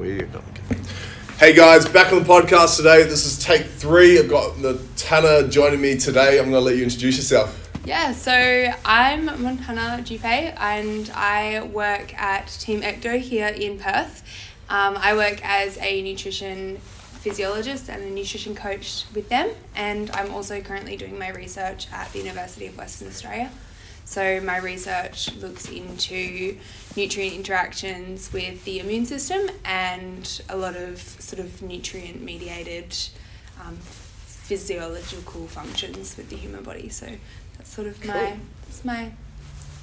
we no, okay. Hey guys, back on the podcast today. This is take three. I've got the joining me today. I'm going to let you introduce yourself. Yeah, so I'm Montana Jupe and I work at Team Ecto here in Perth. Um, I work as a nutrition physiologist and a nutrition coach with them, and I'm also currently doing my research at the University of Western Australia. So, my research looks into nutrient interactions with the immune system and a lot of sort of nutrient mediated um, physiological functions with the human body. So, that's sort of Cool. my, that's my,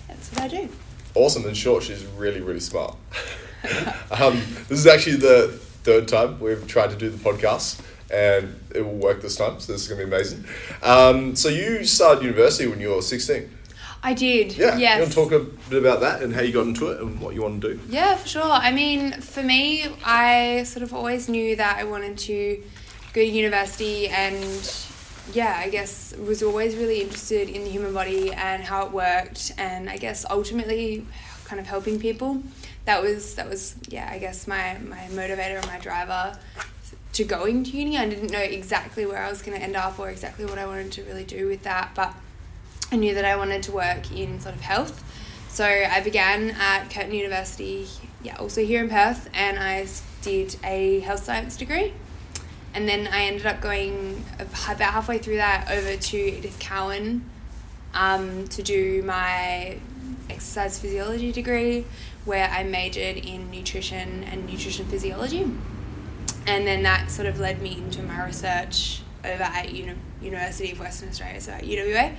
that's what I do. Awesome. In short, she's really, really smart. um, this is actually the third time we've tried to do the podcast, and it will work this time. So this is going to be amazing. Um, so you started university when you were 16. I did. Yeah. Yes. You want to talk a bit about that and how you got into it and what you want to do? Yeah, for sure. I mean, for me, I sort of always knew that I wanted to go to university and yeah, I guess was always really interested in the human body and how it worked and I guess ultimately kind of helping people. That was that was yeah, I guess my my motivator and my driver to going to uni. I didn't know exactly where I was going to end up or exactly what I wanted to really do with that, but I knew that I wanted to work in sort of health. So I began at Curtin University, yeah, also here in Perth, and I did a health science degree. And then I ended up going about halfway through that over to Edith Cowan um, to do my exercise physiology degree, where I majored in nutrition and nutrition physiology. And then that sort of led me into my research over at Uni- University of Western Australia, so at UWA.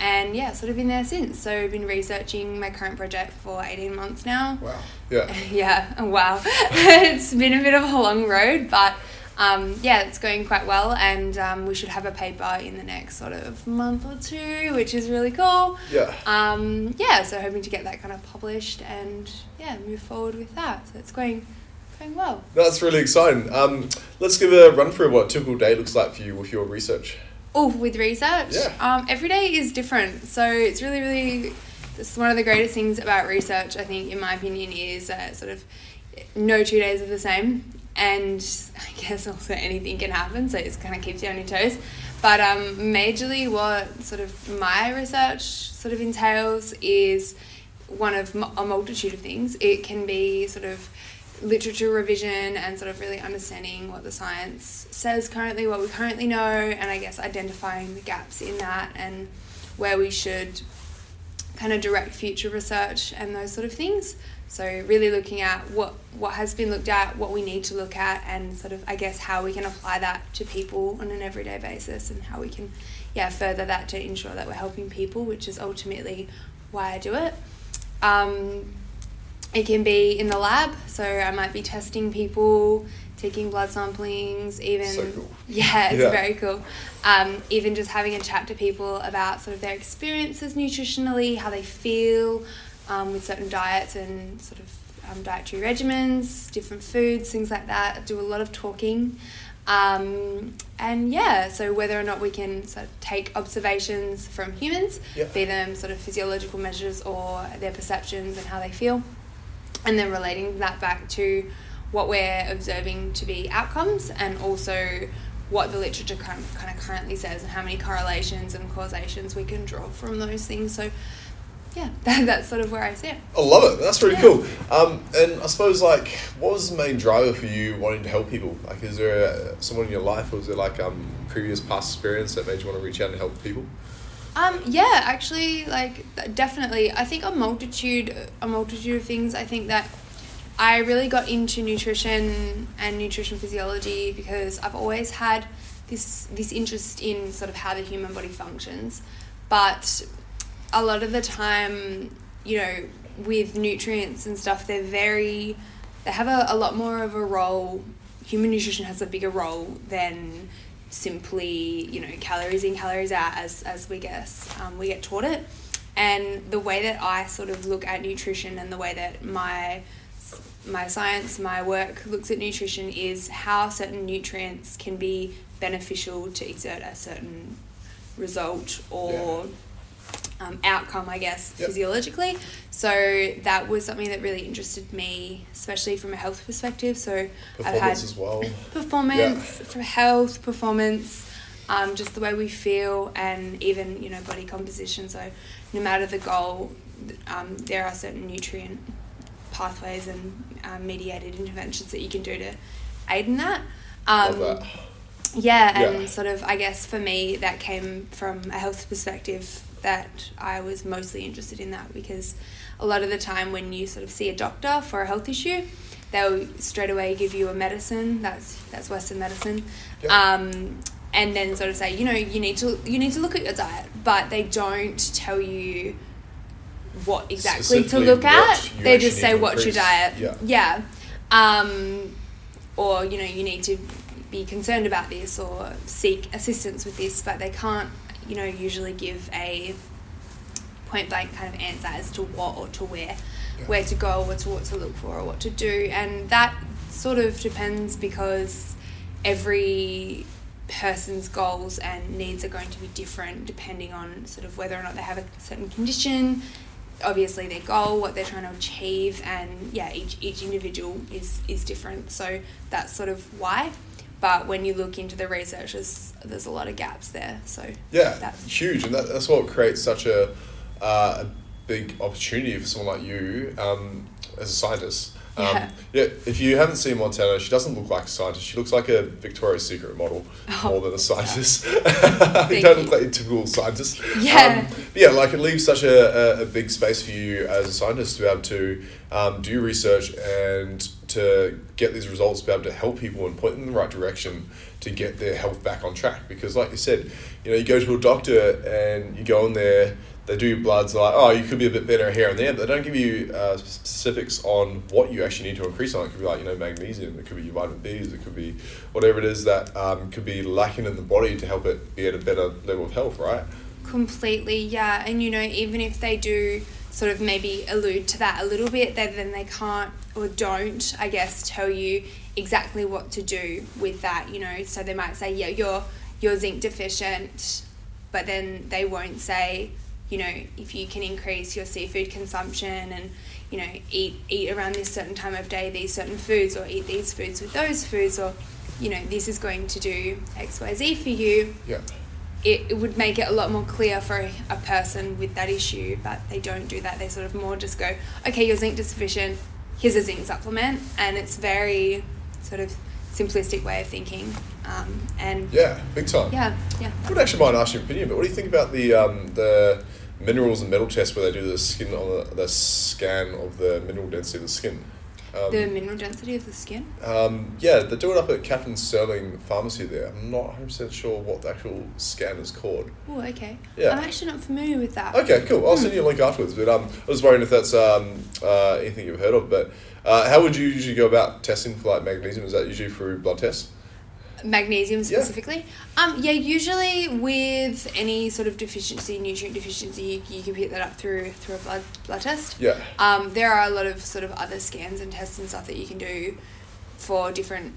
And yeah, sort of been there since. So I've been researching my current project for 18 months now. Wow. Yeah. Yeah, wow. it's been a bit of a long road, but um, yeah, it's going quite well. And um, we should have a paper in the next sort of month or two, which is really cool. Yeah. Um, yeah, so hoping to get that kind of published and yeah, move forward with that. So it's going, going well. That's really exciting. Um, let's give a run through what a typical day looks like for you with your research. Oh, with research, Yeah. um, every day is different. So it's really, really, it's one of the greatest things about research, I think, in my opinion, is that sort of no two days are the same. And I guess also anything can happen, so it just kind of keeps you on your toes. But um, majorly, what sort of my research sort of entails is one of a multitude of things. It can be sort of literature revision and sort of really understanding what the science says currently, what we currently know, and I guess identifying the gaps in that and where we should kind of direct future research and those sort of things. So really looking at what what has been looked at, what we need to look at, and sort of I guess how we can apply that to people on an everyday basis, and how we can yeah further that to ensure that we're helping people, which is ultimately why I do it. Um, it can be in the lab, so I might be testing people, taking blood samplings, even So cool. yeah, it's Yeah. very cool. Um, even just having a chat to people about sort of their experiences nutritionally, how they feel um, with certain diets and sort of um, dietary regimens, different foods, things like that. I do a lot of talking. Um, and yeah, so whether or not we can sort of take observations from humans, be them sort of physiological measures or their perceptions and how they feel, and then relating that back to what we're observing to be outcomes and also what the literature kind of, kind of currently says and how many correlations and causations we can draw from those things. So, yeah, that, that's sort of where I see it. I love it. That's really Yeah. cool. Um, and I suppose like, what was the main driver for you wanting to help people? Like, is there a, someone in your life, or was there like um previous past experience that made you want to reach out and help people? Um, yeah, actually, like definitely. I think a multitude, a multitude of things. I think that I really got into nutrition and nutrition physiology because I've always had this this interest in sort of how the human body functions, but a lot of the time, you know, with nutrients and stuff, they're very, they have a, a lot more of a role. Human nutrition has a bigger role than simply, you know, calories in, calories out, as, as we guess, um, we get taught it. And the way that I sort of look at nutrition and the way that my my science, my work looks at nutrition is how certain nutrients can be beneficial to exert a certain result or um, outcome, I guess, Yep. physiologically. So that was something that really interested me, especially from a health perspective. So I've had Performance as well. performance for health performance um, just the way we feel and even you know body composition so no matter the goal um, there are certain nutrient pathways and um, mediated interventions that you can do to aid in that um, Love that. yeah, and Yeah. sort of, I guess for me, that came from a health perspective that I was mostly interested in that because a lot of the time when you sort of see a doctor for a health issue, they'll straight away give you a medicine. That's that's Western medicine, Yeah. um, and then sort of say, you know, you need to you need to look at your diet, but they don't tell you what exactly to look at. They just say, "What's your diet?" Yeah. Yeah. Um, or you know you need to be concerned about this or seek assistance with this but they can't you know usually give a point blank kind of answer as to what or to where Yeah. where to go or to what to look for or what to do and that sort of depends because every person's goals and needs are going to be different depending on sort of whether or not they have a certain condition obviously their goal, what they're trying to achieve, and yeah, each each individual is is different. So that's sort of why. But when you look into the research, there's, there's a lot of gaps there. So Yeah, that's huge, and that, that's what creates such a, uh, a big opportunity for someone like you um, as a scientist. Um, Yeah. yeah. If you haven't seen Montana, she doesn't look like a scientist. She looks like a Victoria's Secret model Oh, more than a scientist. you don't look like a typical scientist. Yeah. Um, yeah, like it leaves such a, a, a big space for you as a scientist to be able to um, do research and to get these results, be able to help people and point them in the right direction to get their health back on track. Because, like you said, you know, you go to a doctor and you go in there, they do your bloods, like, oh, you could be a bit better here and there, but they don't give you uh, specifics on what you actually need to increase on. It could be like, you know, magnesium, it could be your vitamin Bs, it could be whatever it is that um, could be lacking in the body to help it be at a better level of health, right? completely, yeah. And you know, even if they do sort of maybe allude to that a little bit, then then they can't or don't, I guess, tell you exactly what to do with that. You know, so they might say, yeah, you're you're zinc deficient, but then they won't say, you know, if you can increase your seafood consumption and you know eat eat around this certain time of day these certain foods or eat these foods with those foods or you know this is going to do X Y Z for you Yeah. it, it would make it a lot more clear for a, a person with that issue, but they don't do that. They sort of more just go, okay, you're zinc deficient, here's a zinc supplement, and it's very sort of simplistic way of thinking. Um, and Yeah, big time. yeah, yeah. I would actually mind asking your opinion, but what do you think about the um, the minerals and metal test where they do the skin on the, the scan of the mineral density of the skin? Um, The mineral density of the skin. um, yeah, they do it up at Captain Stirling Pharmacy there. I'm not 100% sure what the actual scan is called. Oh, okay. Yeah. I'm actually not familiar with that. Okay, cool. I'll send you a link afterwards. But um, I was wondering if that's um, uh, anything you've heard of. But uh, how would you usually go about testing for like magnesium? Is that usually through blood tests? Magnesium Yeah. specifically. Um, yeah, usually with any sort of deficiency, nutrient deficiency, you, you can pick that up through through a blood blood test. Yeah. Um, there are a lot of sort of other scans and tests and stuff that you can do for different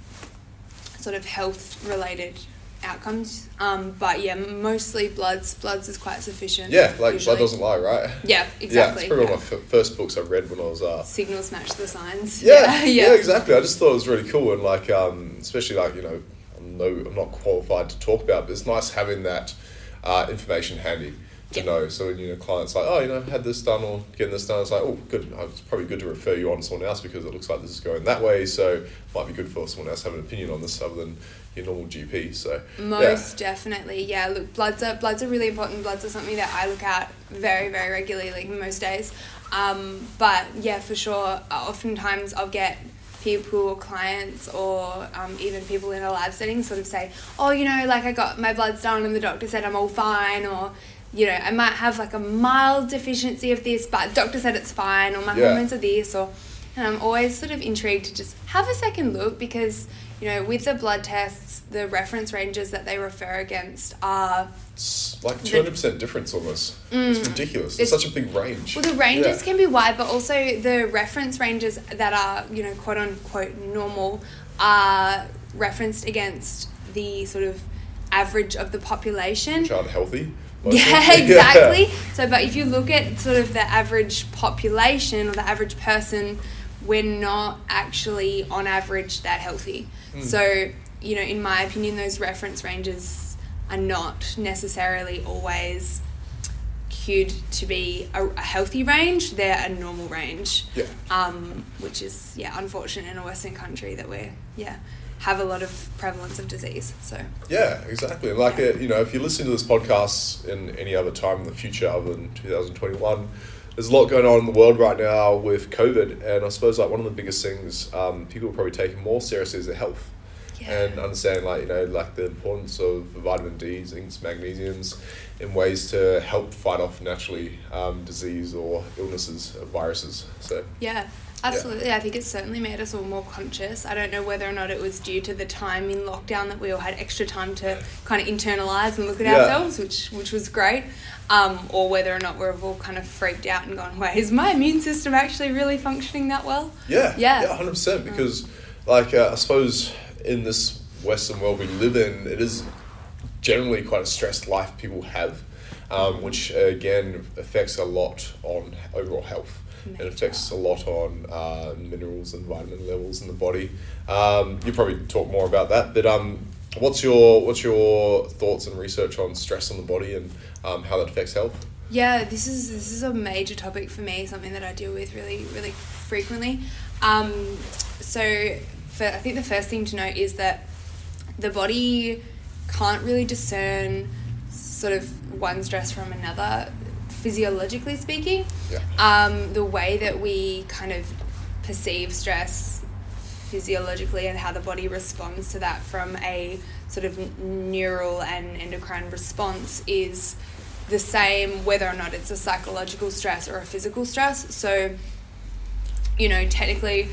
sort of health related outcomes. Um, but yeah, mostly bloods. Bloods is quite sufficient. Yeah, like usually. blood doesn't lie, right? Yeah, exactly Yeah, it's probably yeah. one of my f- first books I read when I was uh, Signals match the signs. Yeah, yeah, yeah. exactly. I just thought it was really cool, and like, um, especially like you know, I'm I'm not qualified to talk about, but it's nice having that uh, information handy to Yeah. know. So when you know clients like, oh, you know, I've had this done or getting this done, it's like, oh, good. It's probably good to refer you on to someone else because it looks like this is going that way. So it might be good for someone else to have an opinion on this other than your normal GP. So Most definitely, yeah. Look, bloods are bloods are really important. Bloods are something that I look at very, very regularly, like most days. Um, but yeah, for sure. uh, Oftentimes, I'll get people or clients or um, even people in a lab setting sort of say, "Oh, you know, like I got my bloods done and the doctor said I'm all fine," or you know, I might have like a mild deficiency of this, but doctor said it's fine, or my Yeah. hormones are this, or and I'm always sort of intrigued to just have a second look because, you know, with the blood tests, the reference ranges that they refer against are it's like two hundred percent difference almost. it's ridiculous. It's, Mm. It's- such a big range. well, the ranges Yeah. can be wide, but also the reference ranges that are, you know, quote unquote normal are referenced against the sort of average of the population. Which aren't healthy. Yeah, exactly. So, but if you look at sort of the average population or the average person, we're not actually on average that healthy. Mm. So, you know, in my opinion, those reference ranges are not necessarily always cued to be a, a healthy range. They're a normal range. Yeah. Um, which is yeah unfortunate in a Western country that we're yeah have a lot of prevalence of disease. So Yeah, exactly. Like, uh, you know, if you listen to this podcast in any other time in the future other than 2021, there's a lot going on in the world right now with COVID. And I suppose, like, one of the biggest things um, people are probably taking more seriously is their health. yeah. And understanding, like, you know, like the importance of vitamin D, zincs, magnesiums in ways to help fight off naturally um, disease or illnesses, or viruses. So, Yeah, absolutely. I think it certainly made us all more conscious. I don't know whether or not it was due to the time in lockdown that we all had extra time to kind of internalize and look at Yeah. ourselves, which which was great, um, or whether or not we're all kind of freaked out and gone, "Wait, is my immune system actually really functioning that well?" Yeah, Yeah. yeah, hundred percent. Because, like, uh, I suppose in this Western world we live in, it is generally quite a stressed life people have, um, which again affects a lot on overall health. It affects a lot on uh, minerals and vitamin levels in the body. Um, you probably talk more about that, but um, what's your what's your thoughts and research on stress on the body and um, how that affects health? Yeah, this is this is a major topic for me, something that I deal with really really frequently. Um, so, for, I think the first thing to note is that the body can't really discern sort of one stress from another, physiologically speaking. Yeah. Um, the way that we kind of perceive stress physiologically and how the body responds to that from a sort of neural and endocrine response is the same whether or not it's a psychological stress or a physical stress. So, you know, technically,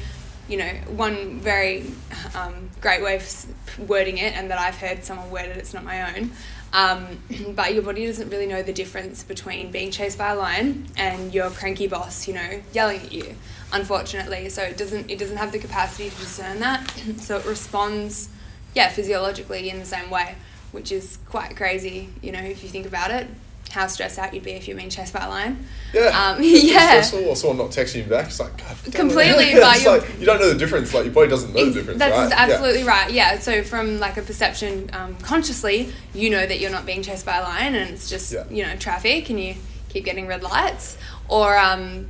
you know, one very um, great way of wording it, and that I've heard someone word it, it's not my own, um, but your body doesn't really know the difference between being chased by a lion and your cranky boss, you know, yelling at you. Unfortunately, so it doesn't it doesn't have the capacity to discern that, so it responds, yeah, physiologically in the same way, which is quite crazy, you know, if you think about it. How stressed out you'd be if you're being chased by a lion. Yeah. Um, yeah. stressful, or someone not texting you back. It's like, God it. Completely, Yeah, but like, you don't know the difference. Like, your body doesn't know the difference, That's right? absolutely right. Yeah. So from like a perception, um, consciously, you know that you're not being chased by a lion, and it's just Yeah. you know traffic, and you keep getting red lights, or um,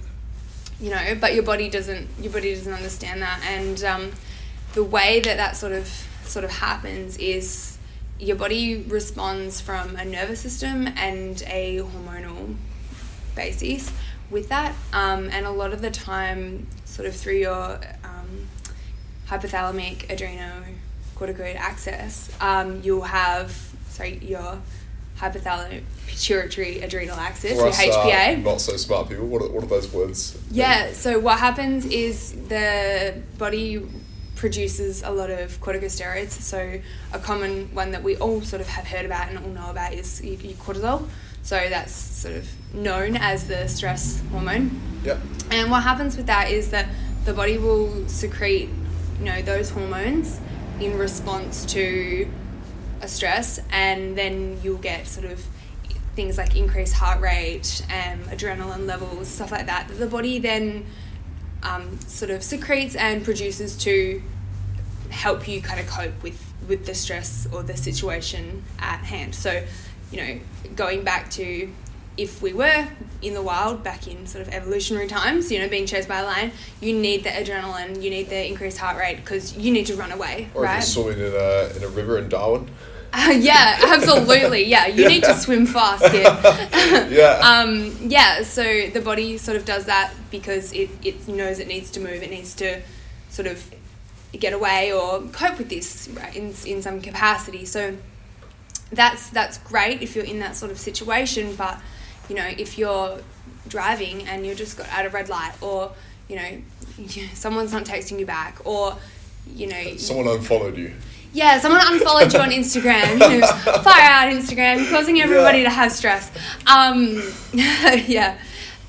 you know, but your body doesn't. Your body doesn't understand that, and um, the way that that sort of sort of happens is your body responds from a nervous system and a hormonal basis with that. Um, and a lot of the time, sort of through your um, hypothalamic adrenocorticoid axis, um, you'll have, sorry, your hypothalamic pituitary adrenal axis, your HPA. not so smart people, what are, what are those words? Yeah, so what happens is the body produces a lot of corticosteroids. So a common one that we all sort of have heard about and all know about is cortisol. So that's sort of known as the stress hormone. Yep. And what happens with that is that the body will secrete, you know, those hormones in response to a stress, and then you'll get sort of things like increased heart rate and adrenaline levels, stuff like that. That the body then um, sort of secretes and produces to help you kind of cope with with the stress or the situation at hand. So, you know, going back to if we were in the wild back in sort of evolutionary times, you know, being chased by a lion, you need the adrenaline, you need the increased heart rate because you need to run away, Or right? if you're swimming in a, in a river in Darwin. Uh, yeah, absolutely. Yeah, you need to swim fast, kid. Yeah. um, yeah, so the body sort of does that because it, it knows it needs to move, it needs to sort of get away or cope with this right, in, in some capacity. So that's that's great if you're in that sort of situation, but you know, if you're driving and you just got out of red light or you know, someone's not texting you back or you know, Someone unfollowed you. Yeah, someone unfollowed you on Instagram. You know, fire out Instagram, causing everybody to have stress. Um, yeah,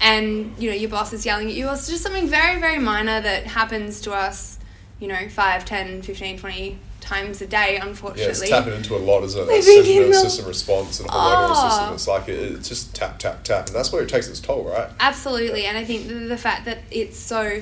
and you know your boss is yelling at you. It's just something very, very minor that happens to us you know, 5, 10, 15, 20 times a day, Yeah, unfortunately. it's tapping into a lot, isn't it? That Living nervous the- system response and hormonal Oh. system. It's like it, it's just tap, tap, tap, and that's where it takes its toll, right? Absolutely, and I think the, the fact that it's so,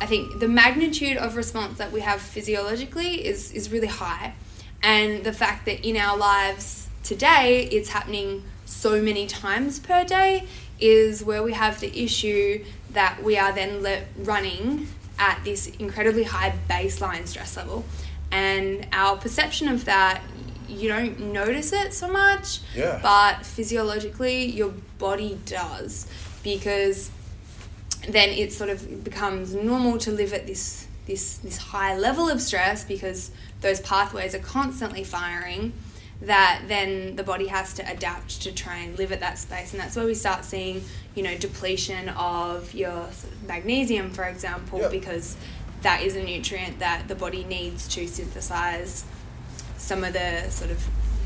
I think the magnitude of response that we have physiologically is is really high, and the fact that in our lives today it's happening so many times per day is where we have the issue that we are then le- running at this incredibly high baseline stress level, and our perception of that. You don't notice it so much, Yeah. but physiologically your body does because then it sort of becomes normal to live at this this this high level of stress because those pathways are constantly firing that then the body has to adapt to try and live at that space and that's where we start seeing you know depletion of your magnesium for example Yep. because that is a nutrient that the body needs to synthesize some of the sort of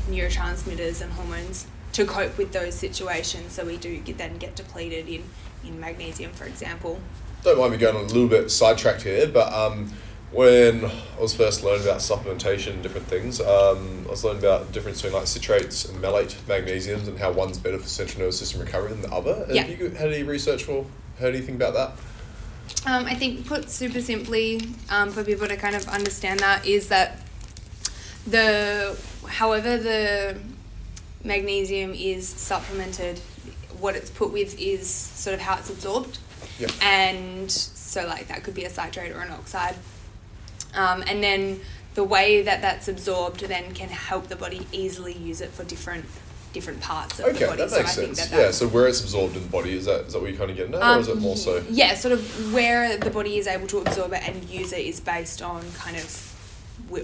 neurotransmitters and hormones to cope with those situations. So we do get, then get depleted in, in magnesium, for example. Don't mind me going a little bit sidetracked here, but um, when I was first learning about supplementation and different things, um, I was learning about the difference between like citrates and malate magnesiums and how one's better for central nervous system recovery than the other. Yeah. Have you had any research or heard anything about that? Um, I think, put super simply, um, for people to kind of understand that, is that the however the magnesium is supplemented, what it's put with is sort of how it's absorbed. Yeah. and so like that could be a citrate or an oxide um, and then the way that that's absorbed then can help the body easily use it for different different parts of the Okay, body that makes think sense. that yeah, so where it's absorbed in the body, is that is that what you're kind of getting at, or um, is it more so? yeah sort of where the body is able to absorb it and use it is based on kind of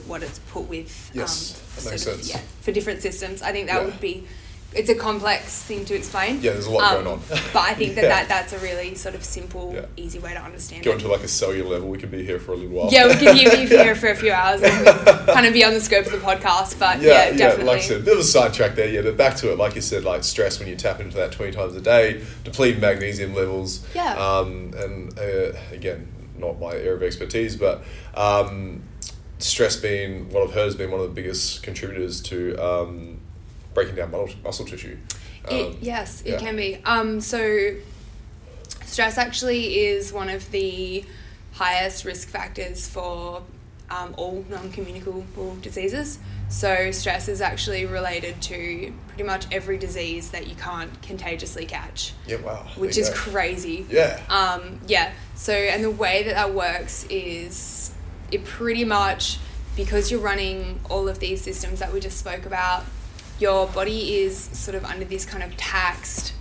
what it's put with Yes, um, that makes of, sense. yeah for different systems i think that Yeah. would be it's a complex thing to explain Yeah, there's a lot Um, going on. but i think that, Yeah. that that's a really sort of simple Yeah. easy way to understand Go into like a cellular level, we could be here for a little while. Yeah, we could be be here for a few hours and kind of beyond the scope of the podcast, but yeah, yeah, definitely. like I said, a bit of a sidetrack there, yeah, but back to it, like you said, like stress when you tap into that 20 times a day, deplete magnesium levels. Yeah. Um, and uh, again, not my area of expertise, but um, stress being, what I've heard has been one of the biggest contributors to um, breaking down muscle, muscle tissue. It, Um, yes, yeah. it can be. Um, so, stress actually is one of the highest risk factors for um, all non communicable diseases. So, stress is actually related to pretty much every disease that you can't contagiously catch, Yeah, wow. which is go. crazy. Yeah. Um, yeah. So, and the way that that works is it pretty much because you're running all of these systems that we just spoke about, your body is sort of under this kind of taxed,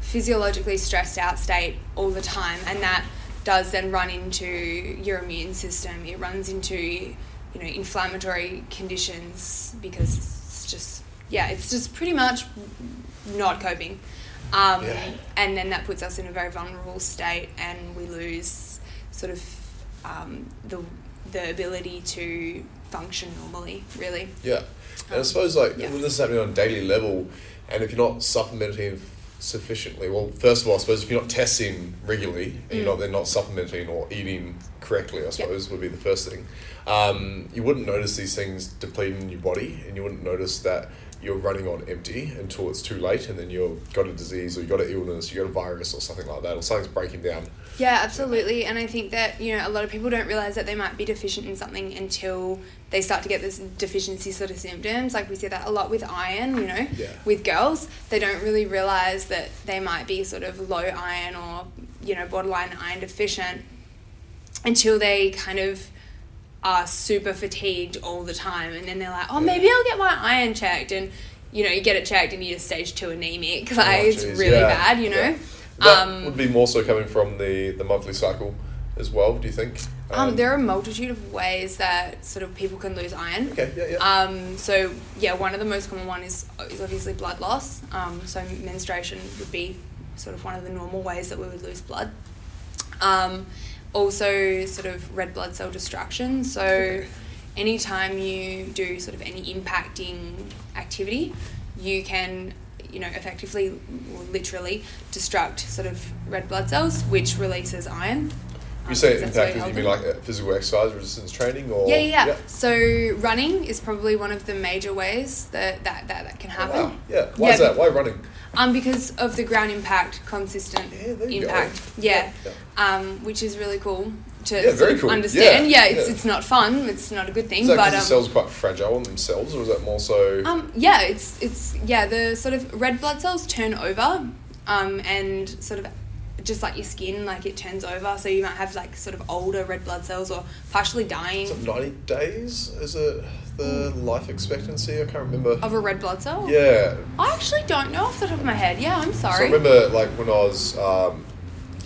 physiologically stressed out state all the time, and that does then run into your immune system. It runs into you know inflammatory conditions because it's just yeah, it's just pretty much not coping. Um, Yeah. And then that puts us in a very vulnerable state, and we lose sort of um, the the ability to function normally. Really, Yeah, and I suppose like yeah. when this is happening on a daily level, and if you're not supplementing sufficiently, well, first of all, I suppose if you're not testing regularly and you're Mm. not then not supplementing or eating correctly, I suppose would be the first thing. Um, you wouldn't notice these things depleting your body, and you wouldn't notice that you're running on empty until it's too late, and then you've got a disease or you got an illness, you got a virus or something like that, or something's breaking down. Yeah, absolutely. And I think that, you know, a lot of people don't realize that they might be deficient in something until they start to get this deficiency sort of symptoms. Like we see that a lot with iron, you know, Yeah. with girls. They don't really realize that they might be sort of low iron or, you know, borderline iron deficient until they kind of are super fatigued all the time. And then they're like, oh, maybe I'll get my iron checked. And, you know, you get it checked and you're stage two anemic. Like, Oh, it's really yeah, bad, you know. yeah. That Um, would be more so coming from the, the monthly cycle as well, do you think? Um, there are a multitude of ways that sort of people can lose iron. Okay, yeah, yeah. Um, so yeah, one of the most common one is, is obviously blood loss. Um, so menstruation would be sort of one of the normal ways that we would lose blood. Um, also, sort of red blood cell destruction. So, Okay. anytime you do sort of any impacting activity, you can, you know, effectively, literally destruct sort of red blood cells, which releases iron. You say that's where impact, you mean like uh, physical exercise, resistance training, or yeah, yeah, yeah. So running is probably one of the major ways that that, that, that can Oh, happen. wow. Yeah. Why Yeah, is that? Why running? Um, because of the ground impact, consistent Yeah, impact. Yeah. Yeah. um, which is really cool to Yeah, sort very of cool. understand. Yeah, Yeah, it's it's not fun. It's not a good thing. But um, the cells are quite fragile in themselves, or is that more so? um, yeah, it's it's yeah the sort of red blood cells turn over, um, and sort of just like your skin, like it turns over. So you might have like sort of older red blood cells or partially dying it ninety days? Is it the life expectancy? I can't remember. of a red blood cell. Yeah. I actually don't know off the top of my head. Yeah, I'm So I remember like when I was um,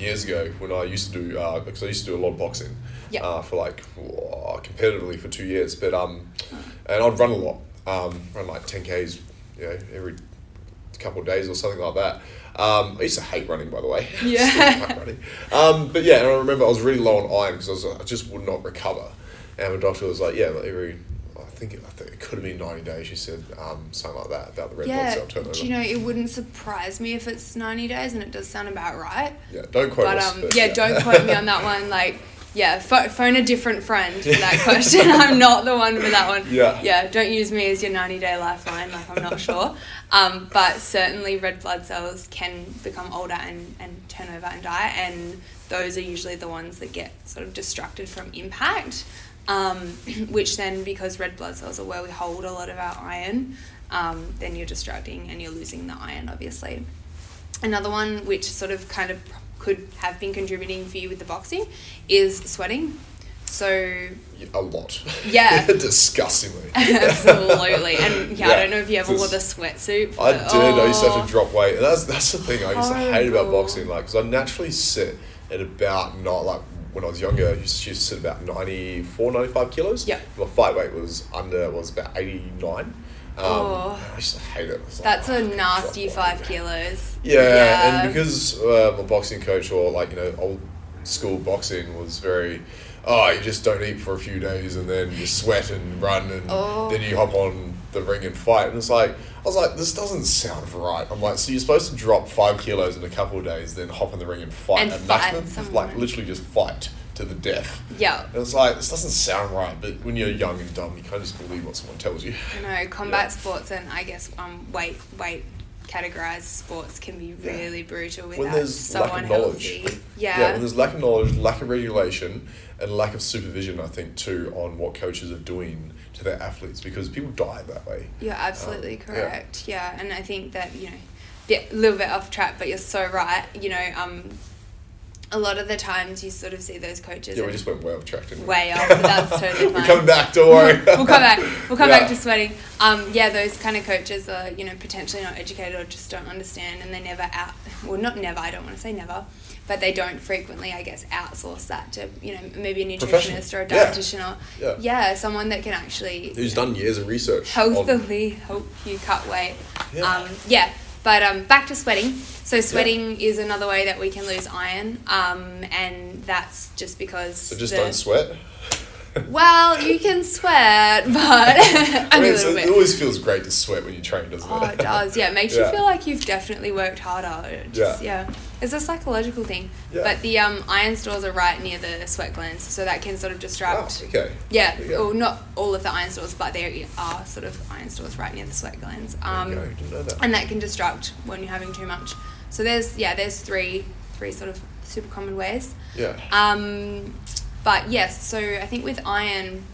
years ago when I used to do uh, because I used to do a lot of boxing Yeah. uh, for like whoa, competitively for two years, but um, and I'd run a lot, um, run like ten k's, you know, every couple of days or something like that. Um, I used to hate running, by the way. Yeah. running. Um, but yeah, and I remember I was really low on iron because I, was, I just would not recover, and my doctor was like, yeah, like every. I think, it, I think it could have been 90 days, she said, um, something like that, about the red blood yeah, cell turnover. do you know it wouldn't surprise me if it's ninety days, and it does sound about right. Yeah, don't quote but us. um, but yeah, don't quote me on that one. Like, yeah, pho- phone a different friend for that question. I'm not the one for that one. Yeah. yeah. Don't use me as your 90 day lifeline. Like, I'm not sure. Um, but certainly, red blood cells can become older and and turn over and die, and those are usually the ones that get sort of distracted from impact. Um, which then, because red blood cells are where we hold a lot of our iron, um, then you're distracting and you're losing the iron, obviously. Another one which sort of kind of could have been contributing for you with the boxing is sweating. So A lot. Yeah. Disgustingly. absolutely, and yeah, I don't know if you ever wore the sweatsuit. I did. I used to have Oh. to drop weight, and that's that's the thing I used to hate about boxing, like because I naturally sit at about not like when I was younger. I used to, sit about 94, 95 kilos. Yeah. My fight weight was under was about eighty nine. Um, Oh. I just hate it. Like, That's "Oh, a nasty weight." five kilos. Yeah, and because uh, my boxing coach or like you know old school boxing was very, oh you just don't eat for a few days and then you sweat and run and Oh. then you hop on the ring and fight and it's like I was like this doesn't sound right. I'm like so you're supposed to drop five kilos in a couple of days then hop in the ring and fight And at fight someone. like literally just fight to the death. Yeah. And it's like this doesn't sound right, but when you're young and dumb, you can't just believe what someone tells you. Know combat Yeah. sports and I guess um weight weight categorized sports can be Yeah. really brutal with when there's So lack of knowledge. yeah, Yeah. when there's lack of knowledge, lack of regulation, and lack of supervision, I think too, on what coaches are doing to their athletes because people die that way. You're absolutely Um, correct. Yeah. and I think that you know, a little bit off track, but you're so right. You know, um, a lot of the times you sort of see those coaches. Yeah, we just went way off track, didn't we? way off, but that's totally fine. We're coming back. Don't worry. we'll come back. We'll come Yeah. back to sweating. Um, yeah, those kind of coaches are you know potentially not educated or just don't understand, and they never out. Well, not never. I don't want to say never, but they don't frequently, I guess, outsource that to you know maybe a nutritionist or a Yeah. dietitian or Yeah. yeah, someone that can actually Who's done years of research? healthily help you cut weight. Yeah. Um, yeah. But um, back to sweating. So sweating is another way that we can lose iron, um, and that's just because. so just the- don't sweat. Well, you can sweat, but I mean, it always feels great to sweat when you train, doesn't it? Oh, it? does. Yeah, it makes Yeah. you feel like you've definitely worked harder. Just, yeah. It's a psychological thing. Yeah. But the um, iron stores are right near the sweat glands, so that can sort of Oh, okay. Yeah, There you go. well, not all of the iron stores, but there are sort of iron stores right near the sweat glands. Um, There you. Didn't know that. and that can disrupt when you're having too much. So there's yeah, there's three three sort of super common ways. Yeah. Um, but yes, so I think with iron,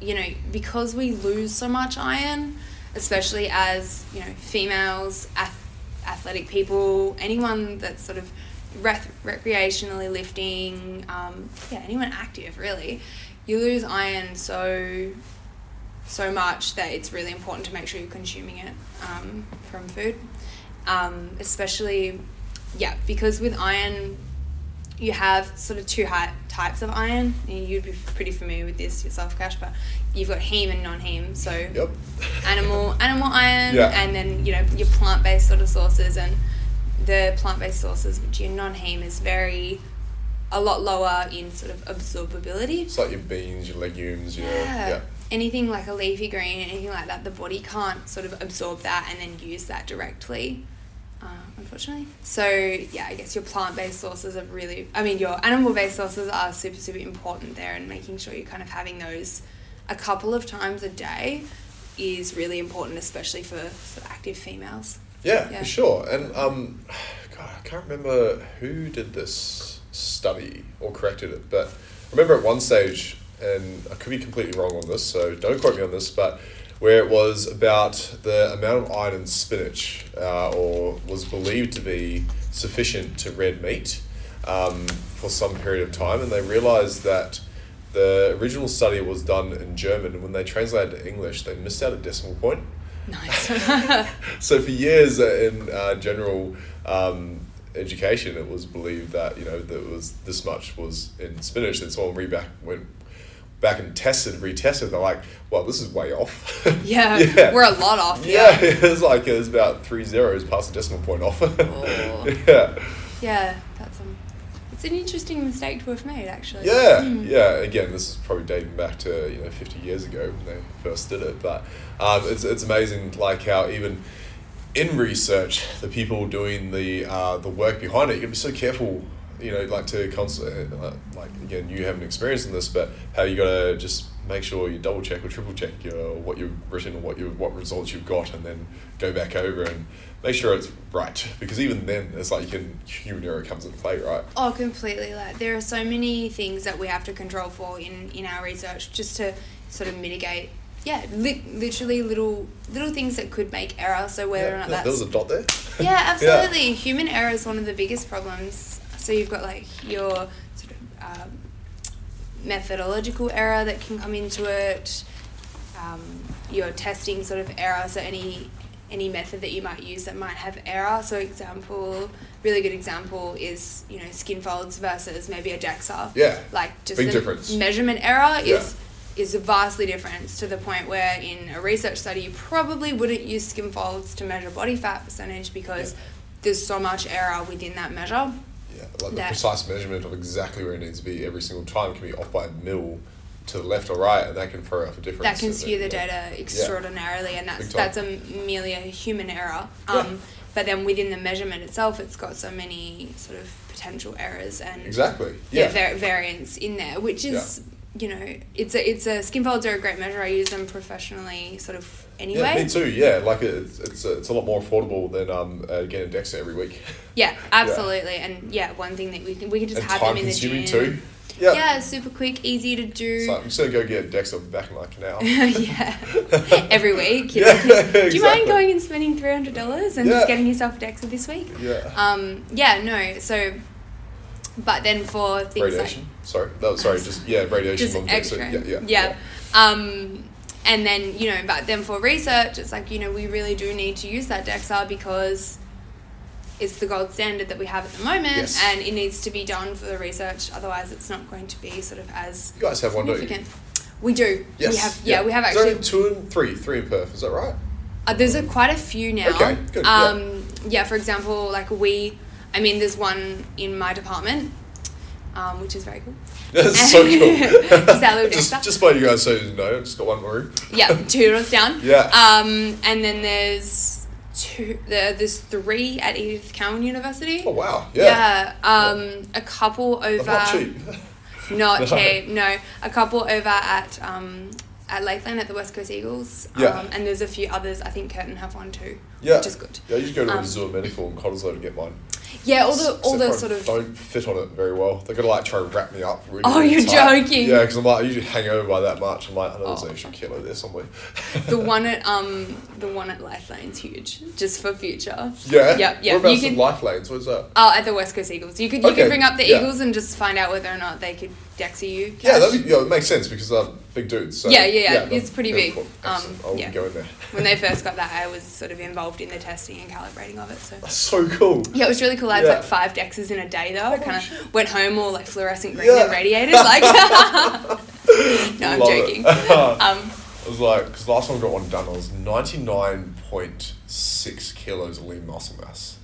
you know, because we lose so much iron, especially as you know females, ath- athletic people, anyone that's sort of rec- recreationally lifting, um, yeah, anyone active really, you lose iron so so much that it's really important to make sure you're consuming it um, from food, um, especially yeah, because with iron you have sort of two hi- types of iron. and You'd be pretty familiar with this yourself, Cash, but you've got heme and non-heme. So Yep. animal animal iron, Yeah. and then you know your plant-based sort of sources, and the plant-based sources, which your non-heme is very a lot lower in sort of absorbability. It's like your beans, your legumes, your Yeah. yeah. Anything like a leafy green, anything like that, the body can't sort of absorb that and then use that directly. Uh, unfortunately. So yeah, I guess your plant-based sources are really, I mean, your animal-based sources are super super important there, and making sure you're kind of having those a couple of times a day is really important, especially for sort of active females. Yeah, Yeah. for sure. And um, God, I can't remember who did this study or corrected it, but I remember at one stage, and I could be completely wrong on this, so don't quote me on this, but where it was about the amount of iron in spinach, uh, or was believed to be sufficient to red meat um, for some period of time, and they realized that the original study was done in German, and when they translated to English, they missed out a decimal point. Nice. So for years uh, in uh, general um, education, it was believed that you know that was this much was in spinach. Then someone re back went back and tested, retested. They're like, well, this is way off. yeah, yeah. we're a lot off. yeah, it was like it was about three zeros past the decimal point off. Oh. yeah, Yeah, that's um, it's an interesting mistake to have made actually. yeah, Mm. yeah. Again, this is probably dating back to you know fifty years ago when they first did it, but um, it's it's amazing like how even in research, the people doing the uh, the work behind it, you gotta be so careful. You know, like to constantly, uh, like again, you haven't experienced in this, but how you gotta just make sure you double check or triple check your what you've written or what you what results you've got, and then go back over and make sure it's right. Because even then, it's like you can human error comes into play, right? Oh, completely. Like there are so many things that we have to control for in in our research just to sort of mitigate. Yeah, li- literally little little things that could make error. So whether or not there that's was a dot there. yeah, absolutely. Human error is one of the biggest problems. So you've got like your sort of um, methodological error that can come into it, um, your testing sort of error. So any any method that you might use that might have error. So example, really good example is you know skin folds versus maybe a DEXA. Yeah. Like just Big the difference. measurement error Yeah. is is vastly different to the point where in a research study you probably wouldn't use skin folds to measure body fat percentage because Yeah. there's so much error within that measure. Yeah, like the precise measurement of exactly where it needs to be every single time can be off by a mil to the left or right, and that can throw off a difference. That can skew the data extraordinarily, and that's that's a merely a human error. Um, Yeah. But then within the measurement itself, it's got so many sort of potential errors and Exactly. yeah, Yeah. var- variance in there, which is you know it's a it's a skin folds are a great measure. I use them professionally, sort of anyway. Yeah, me too. Yeah, like it's it's a, it's a lot more affordable than um uh, getting a DEXA every week. Yeah, absolutely. And yeah, one thing that we can we can just and have them in the gym. consuming too. Yeah. Yeah, super quick, easy to do. So I'm just gonna go get a DEXA back in like an hour. yeah, every week. You Yeah. Do you exactly. mind going and spending three hundred dollars and Yeah. just getting yourself a DEXA this week? Yeah. Um, yeah, no. So, but then for things radiation. sorry. No, sorry. Just yeah, radiation. just extra, Yeah, yeah. yeah. Um, and then you know, but then for research, it's like you know we really do need to use that DEXA because it's the gold standard that we have at the moment, Yes. and it needs to be done for the research. Otherwise, it's not going to be sort of as You guys have one, don't you? We do. Yes. We have. Yeah, we have Is there actually. two and three, three in Perth. Is that right? Uh, there's a, quite a few now. Okay, good, yeah. Um, yeah. For example, like we, I mean, there's one in my department, um, which is very cool. That's so cool. Just just, by you guys so you know, I've just got one more room. Yeah, two doors down. Yeah. Um, and then there's two. There, there's three at Edith Cowan University. Oh wow. Yeah. Yeah. Um, a couple over. Not cheap. Not No. cheap. No, a couple over at um, at Lathlain at the West Coast Eagles. Yeah. Um, and there's a few others. I think Curtin have one too. Yeah. Which is good. Yeah, you just go to Um, Azure Medical in Cottesloe to get mine. Yeah. All the all the sort of. don't fit on it very well. They're gonna like try to wrap me up. Really, Oh, really you're tight. joking. Yeah, because I'm like I usually hang over by that much. I'm like I know there's Oh. an extra kilo there somewhere. The one at um the one at Lathlain's huge, just for future. yeah. Yep, yep, What about you some can- life lanes? What's that? Oh, at the West Coast Eagles. You could you Okay, could bring up the yeah. Eagles and just find out whether or not they could Dexa you. Yeah, that'd be, yeah, it makes sense because they're big dudes. So, Yeah, yeah, yeah, it's pretty big. cool. Um, I'll yeah. go in there. when they first got that, I was sort of involved in the testing and calibrating of it. So That's so cool. yeah, it was really cool. I had Yeah. like five Dexes in a day though. I kind of went home all like fluorescent green Yeah. and radiated. Like, no, I'm Love joking. Um, I was like, because last time I got one done, I was 99.6 kilos of lean muscle mass.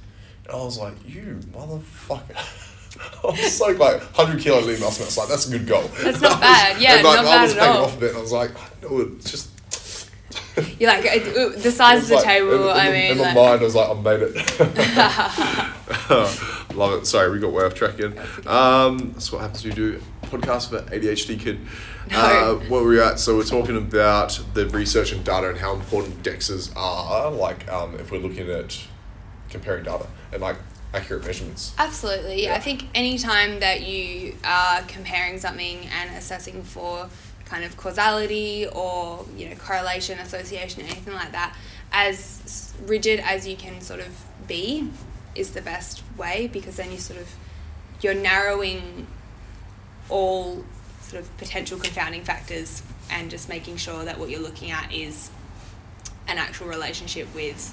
And I was like, you motherfucker. I was so like 100 kilo lean muscle mass. Like, that's a good goal. That's not bad. Yeah, and, like, not I bad was at all. off a bit and I was like, no, it's just. You're like the size of the like- table. In, I mean, in my like- mind, I was like, I made it. Love it. Sorry, we got way off track again. Um, that's what happens when you do a podcast for ADHD kid. No. Uh, where we're at, so we're talking about the research and data and how important DEXs are. Like, um, if we're looking at comparing data and like accurate measurements. Absolutely. Yeah. I think any time that you are comparing something and assessing for kind of causality or, you know, correlation, association, anything like that, as rigid as you can sort of be is the best way because then you sort of you're narrowing all sort of potential confounding factors and just making sure that what you're looking at is an actual relationship with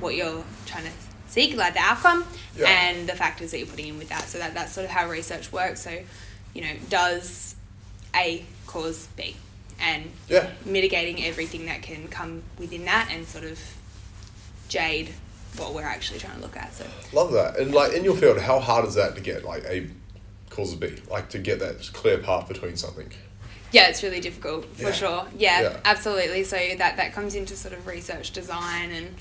what you're trying to seek, like the outcome, Yeah. and the factors that you're putting in with that. So that that's sort of how research works. So, you know, does A cause B, and Yeah. mitigating everything that can come within that, and sort of jade what we're actually trying to look at. So Love that. And like in your field, how hard is that to get like A causes B? Like to get that clear path between something. yeah, it's really difficult for Yeah. sure. Yeah, Yeah. absolutely. So that that comes into sort of research design and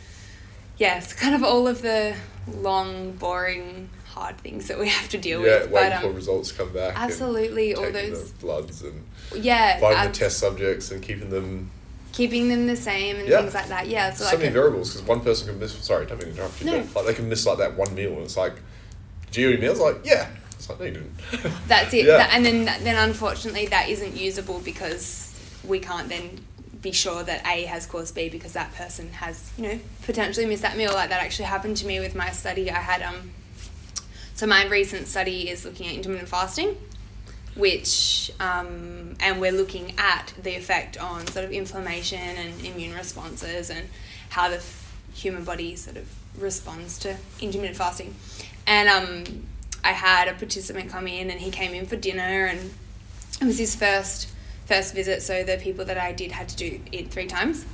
yeah, it's kind of all of the long, boring, hard things that we have to deal yeah, with. waiting But for um, results to come back. absolutely, all those bloods and yeah, finding abs- the test subjects and keeping them keeping them the same and Yeah. things like that. Yeah, so, so, like many a- variables because one person can miss. Sorry, don't mean to interrupt you. No. But like they can miss like that one meal and it's like, do you eat meals? Like yeah. It's like no, you didn't. That's it. Yeah. That, and then then unfortunately that isn't usable because we can't then be sure that A has caused B because that person has, you know, potentially missed that meal. Like that actually happened to me with my study. I had um so my recent study is looking at intermittent fasting, which um, and we're looking at the effect on sort of inflammation and immune responses and how the human body sort of responds to intermittent fasting. And um, I had a participant come in and he came in for dinner and it was his first first visit so the people that I did had to do it three times.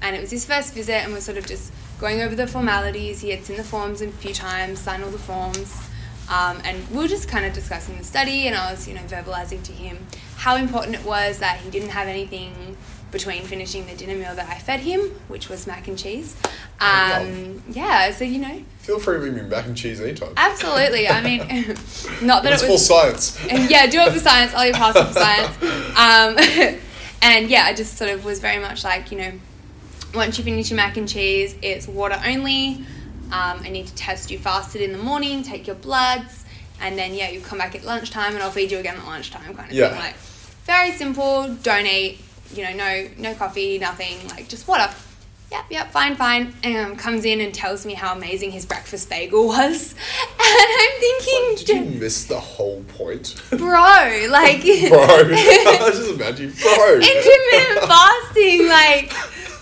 And it was his first visit and we're sort of just going over the formalities. He had seen the forms a few times signed all the forms um, and we were just kind of discussing the study and I was you know verbalizing to him how important it was that he didn't have anything between finishing the dinner meal that I fed him which was mac and cheese um, yeah so you know Feel free to bring me mac and cheese anytime. absolutely I mean not that it's it full was science. and yeah, do it for science. I'll pass it for science. Um, and yeah, I just sort of was very much like, you know, once you finish your mac and cheese, it's water only. Um, I need to test you fasted in the morning, take your bloods, and then yeah, you come back at lunchtime, and I'll feed you again at lunchtime, kind of Yeah. thing. Like very simple. Don't eat. You know, no no coffee, nothing. Like just water. Yep, yep, fine, fine. Um, comes in and tells me how amazing his breakfast bagel was, and I'm thinking, Did you miss the whole point? bro, like bro, I just imagine, bro. intermittent fasting, like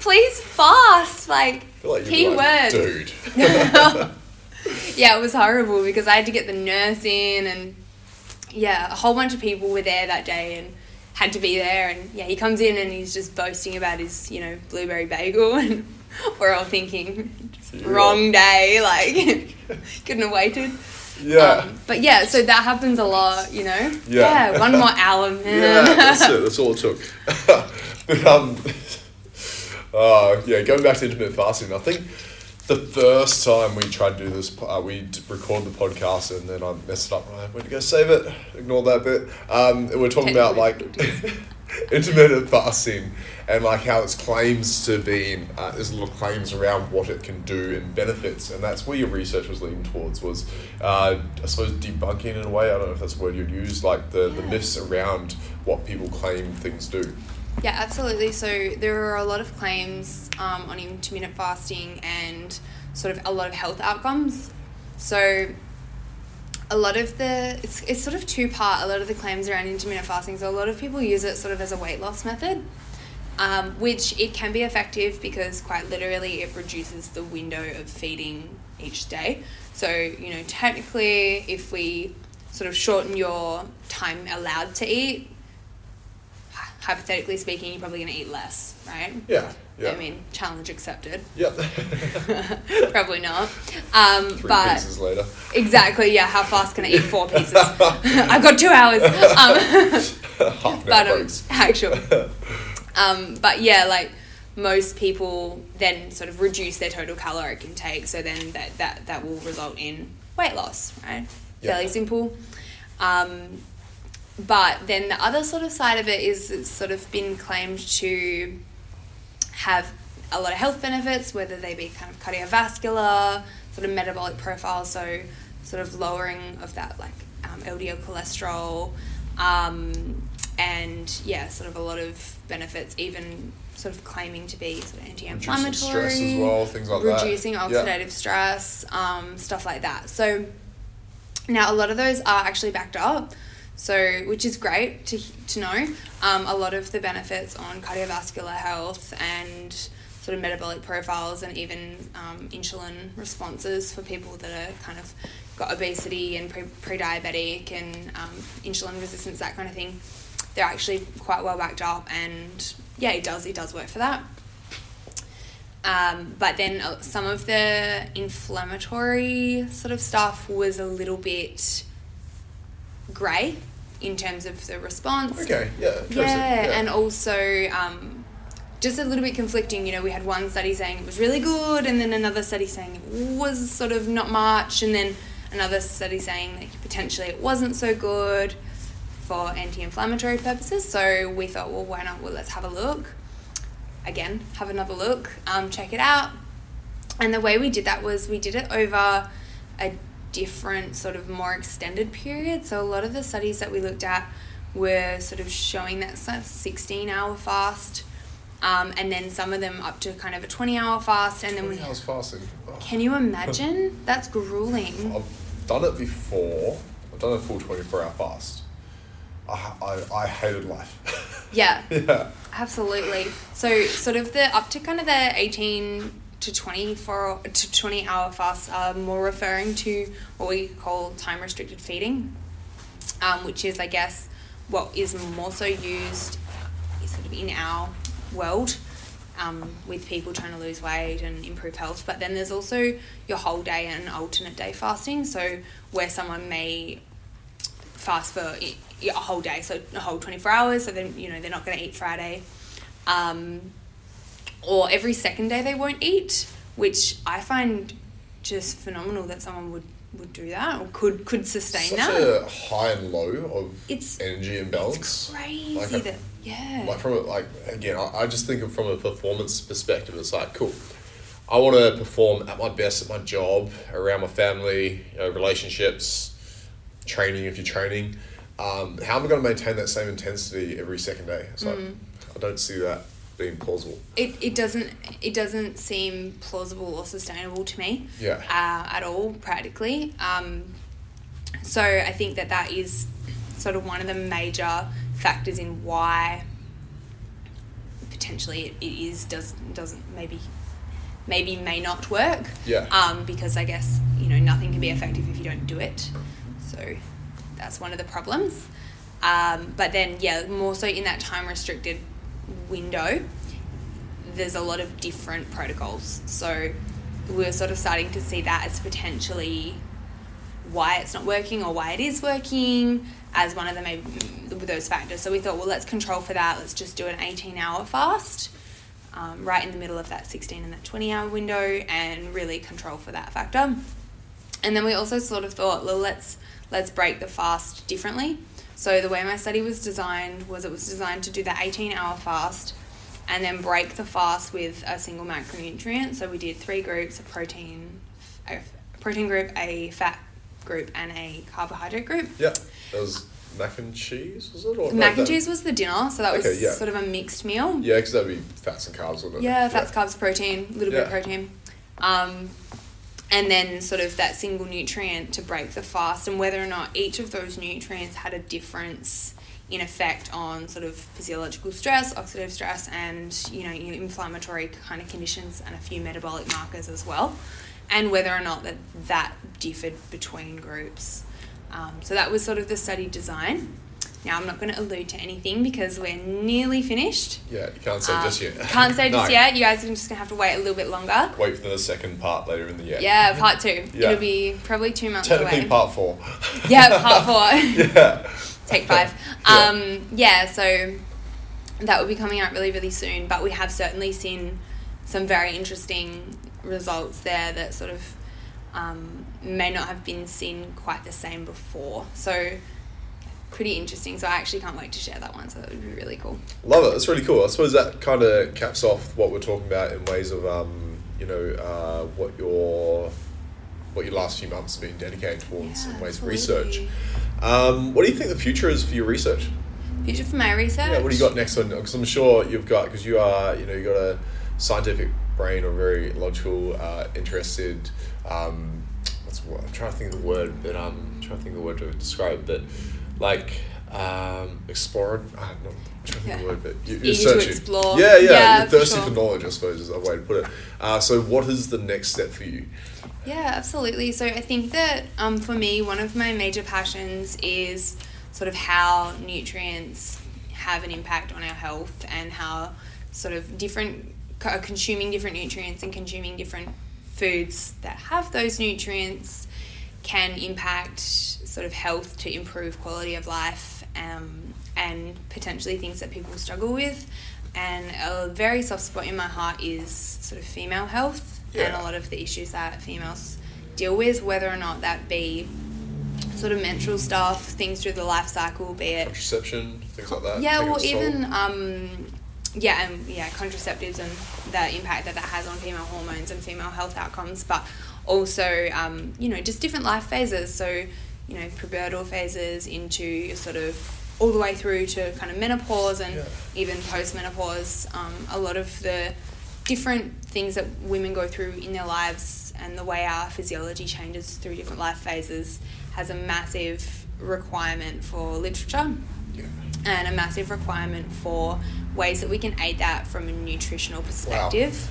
please fast, like like key like, word. dude. yeah, it was horrible because I had to get the nurse in, and yeah, a whole bunch of people were there that day and had to be there. And yeah, he comes in and he's just boasting about his, you know, blueberry bagel, and we're all thinking, Yeah. wrong day, like couldn't have waited. Yeah. Um, but yeah, so that happens a lot, you know. Yeah. one more hour, man. yeah, that's it. That's all it took. but um, uh, yeah, going back to intermittent fasting, I think the first time we tried to do this, uh, we d- recorded the podcast and then I messed it up. and I went to go save it. Ignore that bit. Um, we're talking about like intermittent fasting and like how its claims to be. Uh, there's a lot of claims around what it can do and benefits, and that's where your research was leading towards. Was uh, I suppose debunking in a way. I don't know if that's the word you'd use. Like the the myths around what people claim things do. Yeah, absolutely. So there are a lot of claims um, on intermittent fasting and sort of a lot of health outcomes. So a lot of the it's, it's sort of two part. A lot of the claims around intermittent fasting. So a lot of people use it sort of as a weight loss method, um, which it can be effective because quite literally it reduces the window of feeding each day. So you know technically, if we sort of shorten your time allowed to eat, hypothetically speaking, you're probably going to eat less, right? Yeah. Yeah. I mean, challenge accepted. Yep. Probably not. Um, Three but pieces later. exactly, yeah. How fast can I eat four pieces? I've got two hours. Um, Half but um, actual. Um, but yeah, like most people then sort of reduce their total caloric intake, so then that, that, that will result in weight loss, right? Yeah. Fairly simple. Um, but then the other sort of side of it is it's sort of been claimed to have a lot of health benefits, whether they be kind of cardiovascular, sort of metabolic profile, so sort of lowering of that like um, LDL cholesterol, um, and yeah, sort of a lot of benefits, even sort of claiming to be sort of anti-inflammatory, Reducing stress as well, things like that. reducing Yeah. oxidative stress, um, stuff like that. So now a lot of those are actually backed up, so which is great to to know. Um, a lot of the benefits on cardiovascular health and sort of metabolic profiles and even um, insulin responses for people that are kind of got obesity and pre pre-diabetic and um, insulin resistance that kind of thing they're actually quite well backed up and yeah it does it does work for that um, but then uh, some of the inflammatory sort of stuff was a little bit grey in terms of the response Okay, yeah. interesting, yeah, and also um, just a little bit conflicting. You know, we had one study saying it was really good, and then another study saying it was sort of not much, and then another study saying that potentially it wasn't so good for anti-inflammatory purposes. So we thought, well, why not? Well, let's have a look. Again, have another look, um, check it out. And the way we did that was we did it over a different, sort of more extended period. So a lot of the studies that we looked at were sort of showing that 16 hour fast. Um, and then some of them up to kind of a 20 hour fast. And then we. hours fasting. Oh. Can you imagine? That's grueling. I've done it before. I've done a full 24 hour fast. I, I, I hated life. Yeah. yeah. Absolutely. So sort of the up to kind of the eighteen to twenty four to twenty hour fasts are more referring to what we call time restricted feeding, um, which is I guess what is more so used sort of in our world. Um, with people trying to lose weight and improve health, but then there's also your whole day and alternate day fasting. So where someone may fast for a whole day, so a whole 24 hours, so then, you know, they're not going to eat Friday. Um, or every second day they won't eat, which I find just phenomenal that someone would, would do that or could, could sustain Such that. a high and low of It's- energy imbalance. It's Crazy Like that, yeah. Like from a, like again, I, I just think of from a performance perspective. It's like cool. I want to perform at my best at my job, around my family, you know, relationships, training if you're training. Um, how am I going to maintain that same intensity every second day? It's like Mm. I don't see that being plausible. it, it doesn't it doesn't seem plausible or sustainable to me Yeah. uh, at all practically um, so i think that that is sort of one of the major factors in why potentially it, it is does doesn't maybe maybe may not work Yeah. um, because i guess you know nothing can be effective if you don't do it so that's one of the problems um, but then yeah more so in that time restricted window there's a lot of different protocols. So we're sort of starting to see that as potentially why it's not working or why it is working as one of the maybe those factors. So we thought well let's control for that. Let's just do an 18 hour fast um, right in the middle of that 16 and that 20 hour window and really control for that factor. And then we also sort of thought well let's let's break the fast differently so the way my study was designed was it was designed to do the 18 hour fast and then break the fast with a single macronutrient so we did three groups a protein a protein group a fat group and a carbohydrate group Yeah. That was mac and cheese, was it? Or mac and that- cheese was the dinner so that was Okay, yeah. sort of a mixed meal Yeah, because that'd be fats and carbs, wouldn't it? Yeah, fats, carbs, protein, a little bit of protein. Um, and then sort of that single nutrient to break the fast, and whether or not each of those nutrients had a difference in effect on sort of physiological stress, oxidative stress, and you know inflammatory kind of conditions, and a few metabolic markers as well, and whether or not that that differed between groups. Um, so that was sort of the study design. Now I'm not going to allude to anything because we're nearly finished. Yeah, you can't say Um, just yet. Can't say just No. yet. You guys are just gonna have to wait a little bit longer. Wait for the second part later in the year. Yeah, part two. Yeah. It'll be probably two months Technically, away. part four. yeah, part four. yeah. Take five. Yeah. Um, yeah. So that will be coming out really, really soon. But we have certainly seen some very interesting results there that sort of um, may not have been seen quite the same before. So pretty interesting. So I actually can't wait to share that one. So that would be really cool. Love it. That's really cool. I suppose that kind of caps off what we're talking about in ways of, um, you know, uh, what your what your last few months have been dedicated towards Yeah, in ways absolutely. of research. Um, what do you think the future is for your research? Future for my research. Yeah, what do you got next on? Because I'm sure you've got because you are you know you got a scientific brain or very logical, uh, interested. Um, what's? I'm trying to think of the word, but um, I'm trying to think of the word to describe, but like um, explorer. Uh, no, I'm trying to think of the Yeah. word, but you, you're to searching. explore. Yeah, yeah, Yeah, you're thirsty for, sure. knowledge. I suppose is a way to put it. Uh, so, what is the next step for you? Yeah, absolutely. So I think that um, for me, one of my major passions is sort of how nutrients have an impact on our health and how sort of different consuming different nutrients and consuming different foods that have those nutrients can impact sort of health to improve quality of life um, and potentially things that people struggle with. And a very soft spot in my heart is sort of female health and a lot of the issues that females deal with, whether or not that be sort of menstrual stuff, things through the life cycle, be it Contraception, things like that. yeah, well, even um, yeah, and yeah, contraceptives and the impact that that has on female hormones and female health outcomes, but also um, you know just different life phases. So you know pubertal phases into your sort of all the way through to kind of menopause and Yeah. even post menopause. Um, a lot of the different things that women go through in their lives and the way our physiology changes through different life phases has a massive requirement for literature Yeah. and a massive requirement for ways that we can aid that from a nutritional perspective.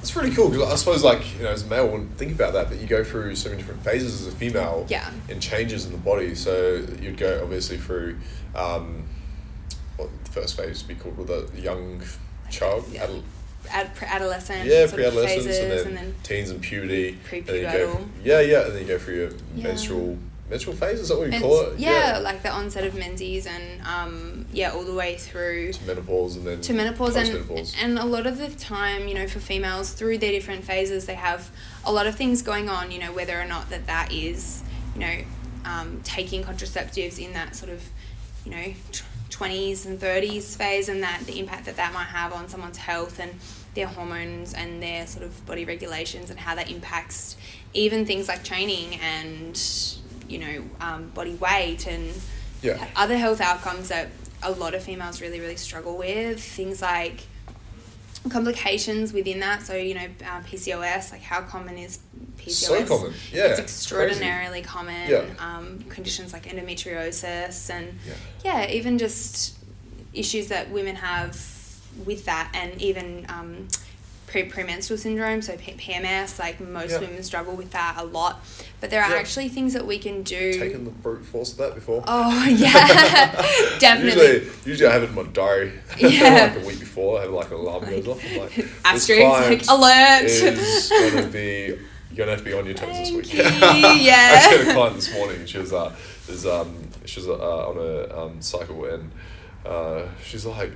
It's really cool because I suppose, like you know, as a male, wouldn't think about that, but you go through so many different phases as a female, Yeah. and changes in the body. So you'd go obviously through um, what the first phase would be called with a young child, Yeah. adol- Ad, pre-adolescent yeah, pre-adolescence, phases, and then, teens and puberty, and then you go, Prepubertal. yeah, yeah, and then you go through your Yeah. menstrual menstrual phase. Is that what you call it? yeah, like the onset of menses and um, yeah, all the way through to menopause and then to menopause and, and a lot of the time you know for females through their different phases they have a lot of things going on you know whether or not that that is you know um, taking contraceptives in that sort of you know tw- 20s and 30s phase and that the impact that that might have on someone's health and their hormones and their sort of body regulations and how that impacts even things like training and you know um, body weight and Yeah. other health outcomes that a lot of females really really struggle with things like complications within that so you know uh, pcos like how common is pcos So common, yeah, it's crazy. extraordinarily common Yeah. um, conditions like endometriosis and Yeah. yeah even just issues that women have with that and even um, pre- premenstrual syndrome so pms like most Yeah. women struggle with that a lot but there are Yeah. actually things that we can do taken the brute force of that before. Oh yeah, definitely. Usually, usually I have it in my diary. Yeah. like a week before, I have like an alarm goes off. I'm like, Asterisk, like alert. is gonna be you're gonna have to be on your toes this week. yeah. I actually had a client this morning. She was uh, is um, she was uh, on a um, cycle and uh, she's like,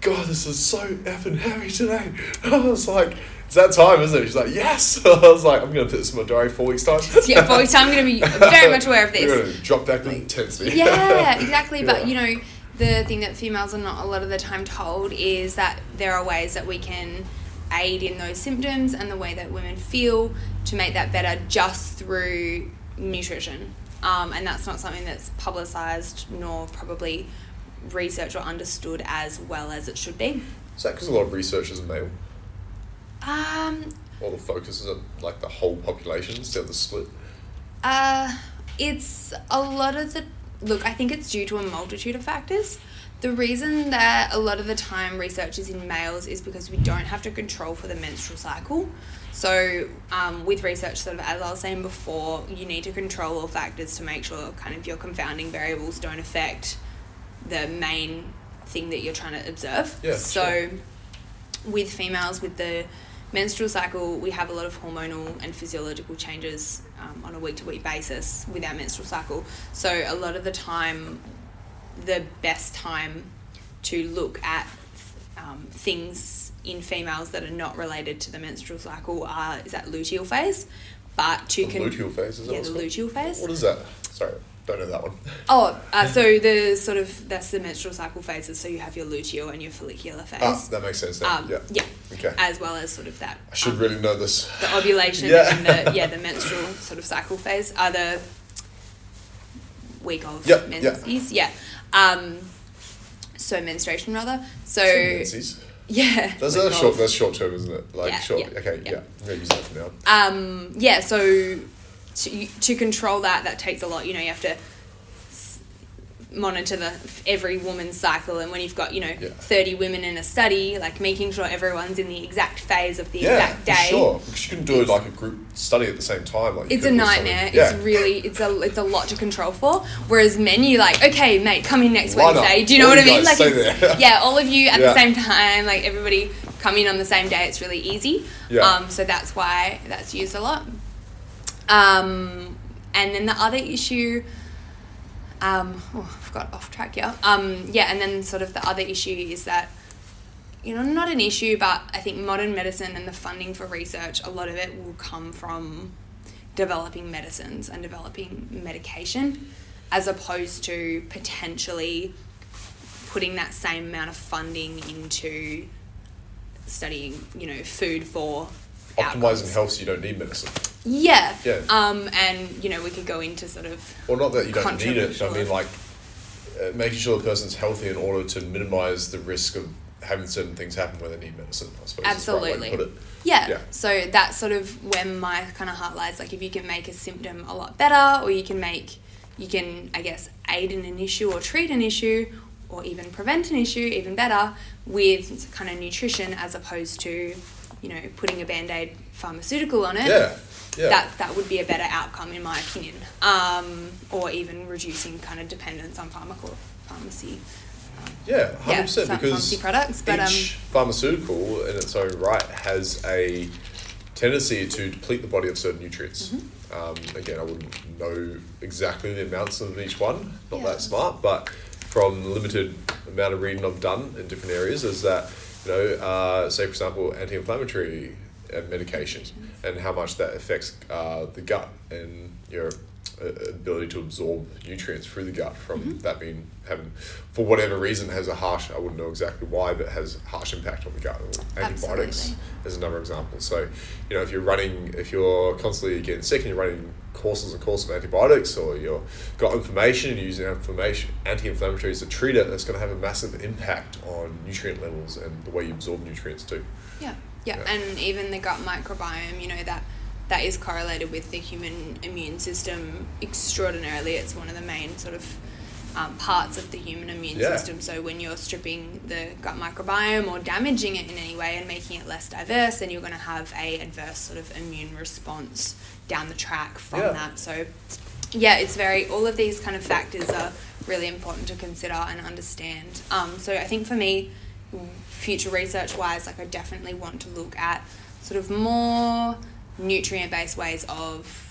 God, this is so effing heavy today. I was like, it's that time, isn't it? She's like, yes. I was like, I'm gonna put this in my diary four weeks time. yeah, for weeks time, I'm gonna be very much aware of this. You're this. gonna drop back the intensity. Yeah, exactly. Yeah. But you know, the thing that females are not a lot of the time told is that there are ways that we can aid in those symptoms and the way that women feel to make that better just through nutrition. Um, and that's not something that's publicized nor probably researched or understood as well as it should be. Is that because a lot of research is male? Um, All the focus is on like the whole population instead of the split. Uh, it's a lot of the look. I think it's due to a multitude of factors. The reason that a lot of the time research is in males is because we don't have to control for the menstrual cycle. So, um, with research, sort of as I was saying before, you need to control all factors to make sure kind of your confounding variables don't affect the main thing that you're trying to observe. Yeah, So, sure. with females with the menstrual cycle, we have a lot of hormonal and physiological changes um, on a week to week basis with our menstrual cycle. So, a lot of the time, the best time to look at um, things in females that are not related to the menstrual cycle are is that luteal phase, but to The con- luteal phase, is yeah the luteal phase. What is that? Sorry, don't know that one. Oh, uh, so the sort of that's the menstrual cycle phases. So you have your luteal and your follicular phase. Ah, that makes sense now. um, yeah. yeah, Okay. as well as sort of that. I should um, really know this. the ovulation Yeah. and the yeah the menstrual sort of cycle phase are the week of Yep, yep. menses. Yeah. Um, so menstruation rather. So Menses. yeah. That's, that's short. That's short term, isn't it? Like Yeah, short. yeah, okay. yeah. Yeah. I'm gonna use that for now. Um, yeah, so to, to control that, that takes a lot. You know, you have to monitor the every woman's cycle, and when you've got you know Yeah. thirty women in a study, like making sure everyone's in the exact phase of the Yeah, exact for day. sure. Because you can do like a group study at the same time. Like It's a could with something- nightmare. Yeah. It's really it's a it's a lot to control for. Whereas men, you like, okay, mate, come in next Why not? Wednesday. Do you know All what I mean? Like, it's, yeah, all of you at the same time. Like everybody come in on the same day. It's really easy. Yeah. Um, so that's why that's used a lot. Um, and then the other issue. Um, oh, I've got off track here. Um, yeah, and then sort of the other issue is that you know, not an issue, but I think modern medicine and the funding for research, a lot of it will come from developing medicines and developing medication, as opposed to potentially putting that same amount of funding into studying, you know, food for Optimizing health so you don't need medicine. Yeah. Yeah. Um, and you know, we could go into sort of Well, not that you don't need it. I mean, like uh, making sure the person's healthy in order to minimize the risk of having certain things happen where they need medicine. I suppose. is the right way to Absolutely. put it. Yeah. Yeah. So that's sort of when my kind of heart lies. Like if you can make a symptom a lot better, or you can make, you can I guess aid in an issue or treat an issue, or even prevent an issue even better with kind of nutrition as opposed to, you know, putting a band aid pharmaceutical on it. Yeah. Yeah. That that would be a better outcome in my opinion. Um, or even reducing kind of dependence on pharmaco pharmacy. Yeah, hundred Yeah, percent. Because pharmacy products, but, um, each pharmaceutical, in its own right, has a tendency to deplete the body of certain nutrients. Mm-hmm. Um, again, I wouldn't know exactly the amounts of each one. Not Yeah. that smart, but from the limited amount of reading I've done in different areas, is that you know, uh, say for example, anti-inflammatory medications and how much that affects uh, the gut and your uh, ability to absorb nutrients through the gut from Mm-hmm. that being having for whatever reason has a harsh I wouldn't know exactly why but has harsh impact on the gut antibiotics is another example. So you know if you're running if you're constantly getting sick and you're running courses and courses of antibiotics or you've got inflammation and you're using inflammation anti-inflammatories to treat it that's going to have a massive impact on nutrient levels and the way you absorb nutrients too. Yeah, yeah, Yeah. and even the gut microbiome, you know that that is correlated with the human immune system extraordinarily. It's one of the main sort of um, parts of the human immune Yeah. system. So when you're stripping the gut microbiome or damaging it in any way and making it less diverse, then you're going to have a adverse sort of immune response down the track from Yeah. that. So yeah, it's very all of these kind of factors are really important to consider and understand. Um, so I think for me, future research wise, like I definitely want to look at sort of more nutrient based ways of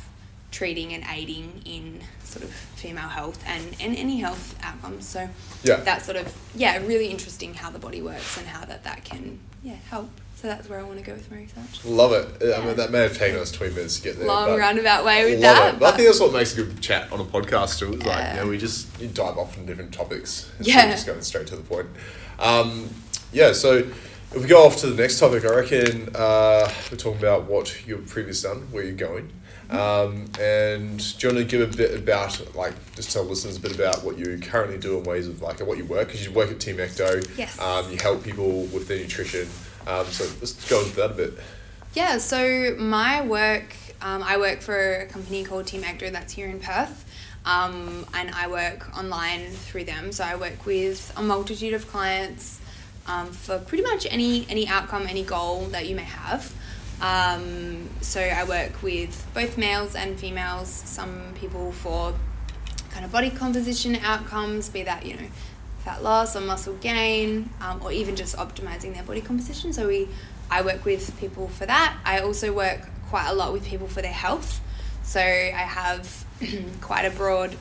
treating and aiding in sort of female health and, and any health outcomes. So Yeah. that's sort of yeah, really interesting how the body works and how that that can yeah help. So that's where I want to go with my research. love it I mean that may have taken us 20 minutes to get there Long roundabout way with that. it. But I think that's what makes a good chat on a podcast too. Like Yeah. you know, we just you dive off on different topics. instead Yeah. of just going straight to the point. Um, yeah. So if we go off to the next topic, I reckon uh, we're talking about what you've previously done, where you're going, um, and do you want to give a bit about like just tell listeners a bit about what you currently do and ways of like what you work because you work at Team Ecto. Yes. Um, you help people with their nutrition. Um, so let's go into that a bit. Yeah, so my work, um, I work for a company called Team Actor that's here in Perth, um, and I work online through them. So I work with a multitude of clients um, for pretty much any any outcome, any goal that you may have. Um, so I work with both males and females. Some people for kind of body composition outcomes, be that you know fat loss or muscle gain, um, or even just optimizing their body composition. So we, I work with people for that. I also work quite a lot with people for their health. So I have quite a broad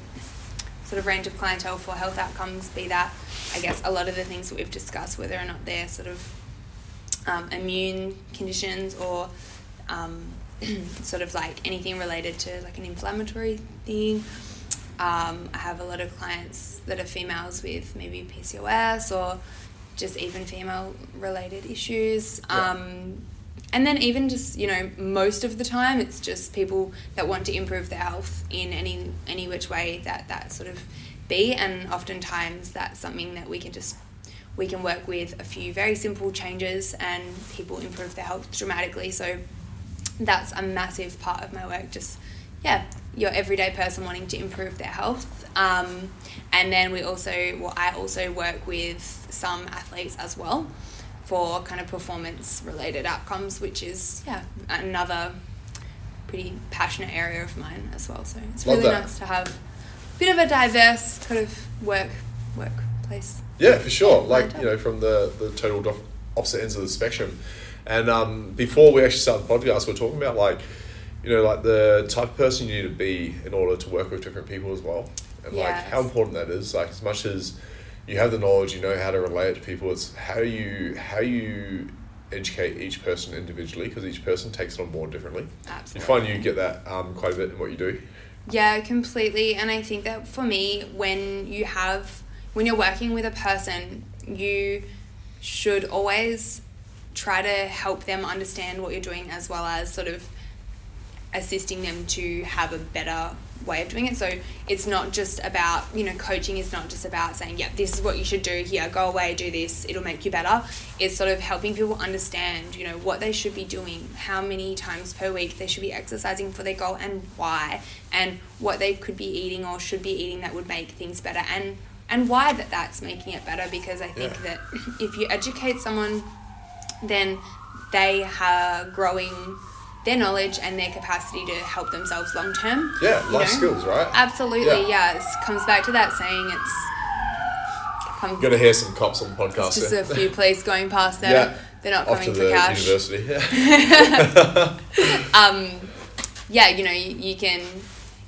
sort of range of clientele for health outcomes, be that, I guess, a lot of the things that we've discussed, whether or not they're sort of um, immune conditions or um, sort of like anything related to like an inflammatory thing. Um, I have a lot of clients that are females with maybe PCOS or just even female related issues. Yeah. Um, and then even just you know most of the time it's just people that want to improve their health in any any which way that that sort of be and oftentimes that's something that we can just we can work with a few very simple changes and people improve their health dramatically. So that's a massive part of my work just yeah your everyday person wanting to improve their health. Um, and then we also well i also work with some athletes as well for kind of performance related outcomes which is yeah another pretty passionate area of mine as well. So it's Love really that. nice to have bit of a diverse kind of work workplace Yeah, for sure. Like you know, from the the total do- opposite ends of the spectrum. And um, before we actually start the podcast, we're talking about like, you know, like the type of person you need to be in order to work with different people as well, and like how important that is. Like as much as you have the knowledge, you know how to relate it to people. It's how you how you educate each person individually because each person takes it on board differently. Absolutely. You find you get that um, quite a bit in what you do. Yeah, completely. And I think that for me, when you have, when you're working with a person, you should always try to help them understand what you're doing as well as sort of assisting them to have a better way of doing it. So it's not just about, you know, coaching is not just about saying, yeah, this is what you should do here, go away, do this, it'll make you better. It's sort of helping people understand, you know, what they should be doing, how many times per week they should be exercising for their goal and why, and what they could be eating or should be eating that would make things better and and why that that's making it better because I think Yeah. that if you educate someone then they are growing their knowledge and their capacity to help themselves long term. Yeah, life know? skills, right? Absolutely, Yeah. yeah. It comes back to that saying it's come, You're gonna hear some cops on the podcast. just there. a few police going past there. Yeah. They're not Off coming to for the cash. university. Yeah. Um, yeah, you know, you, you can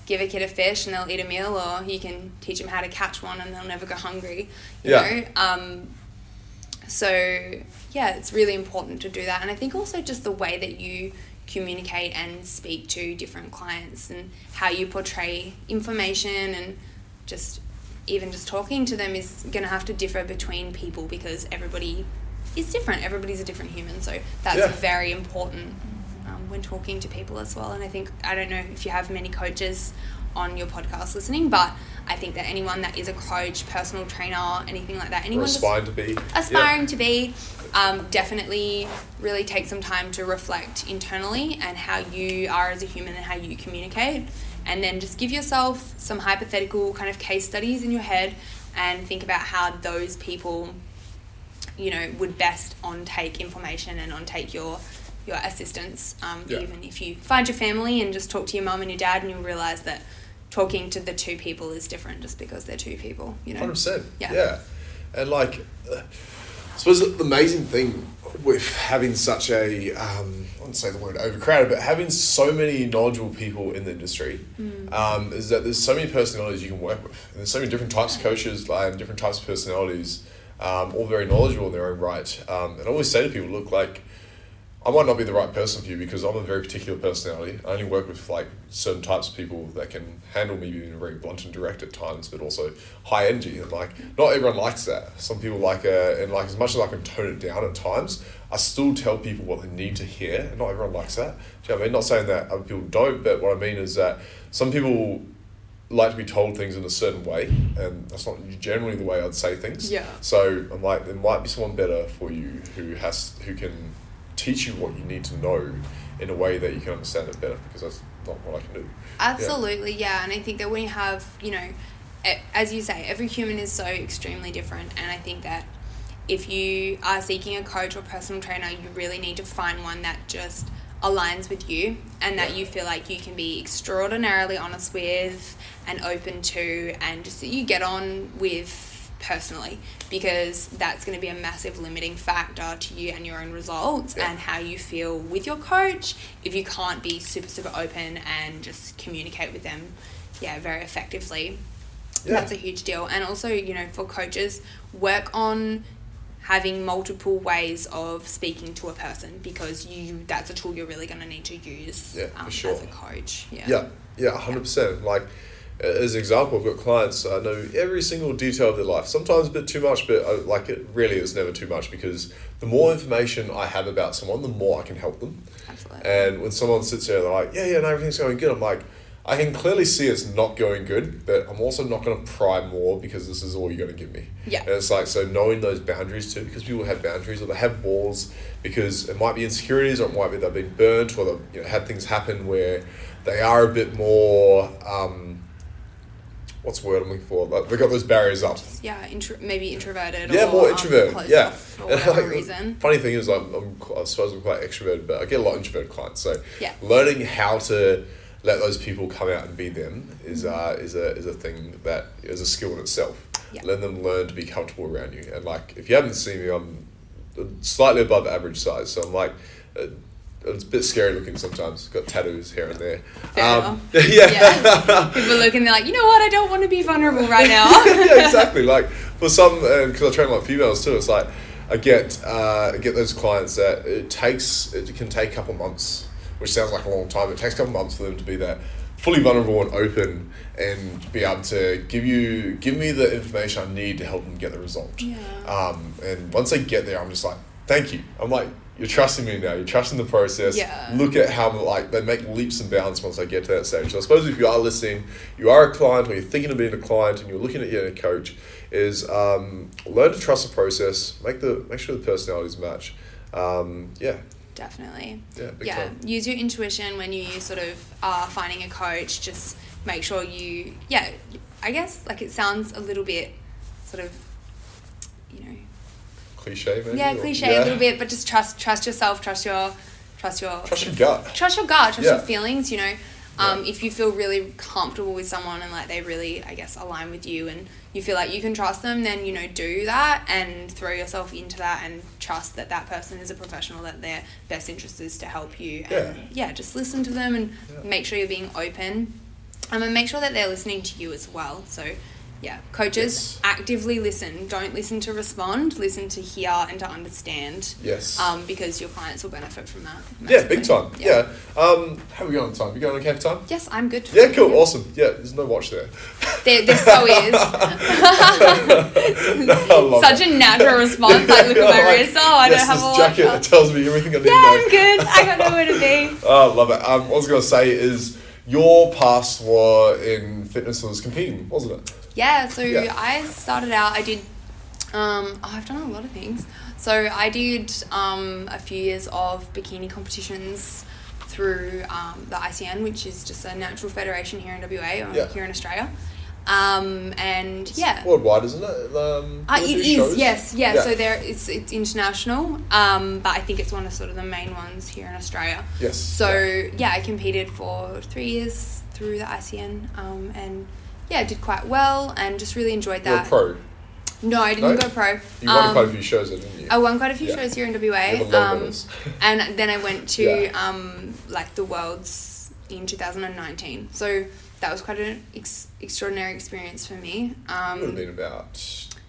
give a kid a fish and they'll eat a meal, or you can teach them how to catch one and they'll never go hungry. You Yeah. know, um, so yeah, it's really important to do that, and I think also just the way that you communicate and speak to different clients and how you portray information and just even just talking to them is going to have to differ between people because everybody is different. Everybody's a different human, so that's Yeah. very important um, when talking to people as well. And I think I don't know if you have many coaches on your podcast listening, but I think that anyone that is a coach, personal trainer, anything like that, anyone aspiring to be. aspiring to be, um, definitely really take some time to reflect internally and how you are as a human and how you communicate. And then just give yourself some hypothetical kind of case studies in your head and think about how those people, you know, would best on take information and on take your your assistance. Um, Yeah. Even if you find your family and just talk to your mum and your dad, and you'll realize that talking to the two people is different just because they're two people. You know. Hundred percent. Yeah. Yeah, and like, uh, I suppose the amazing thing with having such a, um, I wouldn't say the word overcrowded, but having so many knowledgeable people in the industry, Mm. um, is that there's so many personalities you can work with, and there's so many different types of coaches and different types of personalities, um, all very knowledgeable in their own right. Um, and I always say to people, look, like. I might not be the right person for you because I'm a very particular personality. I only work with like certain types of people that can handle me being very blunt and direct at times, but also high energy. And like, not everyone likes that. Some people like, uh, and like as much as I can tone it down at times, I still tell people what they need to hear. And not everyone likes that. Do you know what I mean? Not saying that other people don't, but what I mean is that some people like to be told things in a certain way, and that's not generally the way I'd say things. Yeah. So I'm like, there might be someone better for you who has who can teach you what you need to know in a way that you can understand it better because that's not what I can do. Absolutely, yeah. And I think that when you have, you know, as you say, every human is so extremely different. And I think that if you are seeking a coach or personal trainer, you really need to find one that just aligns with you and that you feel like you can be extraordinarily honest with and open to and just that you get on with personally because that's going to be a massive limiting factor to you and your own results Yeah. and how you feel with your coach if you can't be super super open and just communicate with them yeah very effectively Yeah. That's a huge deal. And also, you know, for coaches, work on having multiple ways of speaking to a person because you that's a tool you're really going to need to use Yeah, um, sure. as a coach. Yeah. Yeah, yeah, hundred percent. Like as an example, I've got clients. I know every single detail of their life. Sometimes a bit too much, but uh, like it really is never too much because the more information I have about someone, the more I can help them. Absolutely. And when someone sits there, they're like, "Yeah, yeah, no, everything's going good." I'm like, I can clearly see it's not going good, but I'm also not going to pry more because this is all you're going to give me. Yeah. And it's like so knowing those boundaries too, because people have boundaries or they have walls because it might be insecurities or it might be they've been burnt or they've you know, had things happen where they are a bit more. Um, what's the word I'm looking for? Like they've got those barriers up. yeah, intro- maybe introverted. Yeah, or, more um, introverted. closed yeah, for whatever like, reason. Funny thing is, I'm, I'm I suppose I'm quite extroverted, but I get a lot of introverted clients. So Yeah. learning how to let those people come out and be them is uh, is a is a thing that is a skill in itself. Mm-hmm. Yeah. Let them learn to be comfortable around you. And like, if you haven't seen me, I'm slightly above average size. So I'm like. Uh, it's a bit scary looking sometimes. Got tattoos here and there. Um, yeah. Yeah. People look and they're like, you know what? I don't want to be vulnerable right now. yeah, exactly. Like for some, because I train a lot of females too. It's like I get uh, I get those clients that it takes it can take a couple months, which sounds like a long time. It takes a couple months for them to be that fully vulnerable and open and be able to give you give me the information I need to help them get the result. Yeah. Um, and once they get there, I'm just like, thank you. I'm like. You're trusting me now. You're trusting the process. Yeah. Look at how like they make leaps and bounds once they get to that stage. So I suppose if you are listening, you are a client or you're thinking of being a client and you're looking at being a coach, is um, learn to trust the process. Make the make sure the personalities match. Um, yeah, Definitely. yeah, yeah. time. Use your intuition when you sort of are finding a coach. Just make sure you, yeah, I guess like it sounds a little bit sort of, Cliche, maybe. yeah, or- cliche yeah. a little bit, but just trust trust yourself, trust your trust your Trust your gut. Trust your gut, trust Yeah. your feelings, you know. Um, Yeah. if you feel really comfortable with someone and like they really, I guess, align with you and you feel like you can trust them, then you know do that and throw yourself into that and trust that that person is a professional that their best interest is to help you. And yeah, just listen to them and Yeah. make sure you're being open, um, and make sure that they're listening to you as well. So. Yeah, coaches Yes. actively listen. Don't listen to respond. Listen to hear and to understand. Yes. Um, because your clients will benefit from that. yeah, big time. Yeah. Um, how are we going on time? You going on okay for time? Yes, I'm good. Yeah, cool, awesome. Yeah, there's no watch there. There, there so is. Love Such it. a natural response. Like, look at my Like, wrist. Oh, I yes, don't have a this watch. jacket that tells me everything I need Yeah, to know. I'm good. I got nowhere to be. Oh, love it. Um, what I was going to say is your past were in fitness was competing, wasn't it? Yeah, so Yeah. I started out, I did, um, oh, I've done a lot of things. So I did um, a few years of bikini competitions through um, the ICN, which is just a natural federation here in WA or Yeah. here in Australia. Um, and yeah. Worldwide, isn't it? Um, Uh, it shows? yes, yeah, So there, it's it's international, um, but I think it's one of sort of the main ones here in Australia. Yes. So yeah. yeah, I competed for three years through the ICN, um, and yeah, did quite well, and just really enjoyed You're that. pro. No, I didn't No? go pro. You won Um, quite a few shows, though, didn't you? I won quite a few Yeah. shows here in You have a WA, um, and then I went to Yeah. um, like the Worlds in 2019. So that was quite an ex- extraordinary experience for me. It would have Um, been about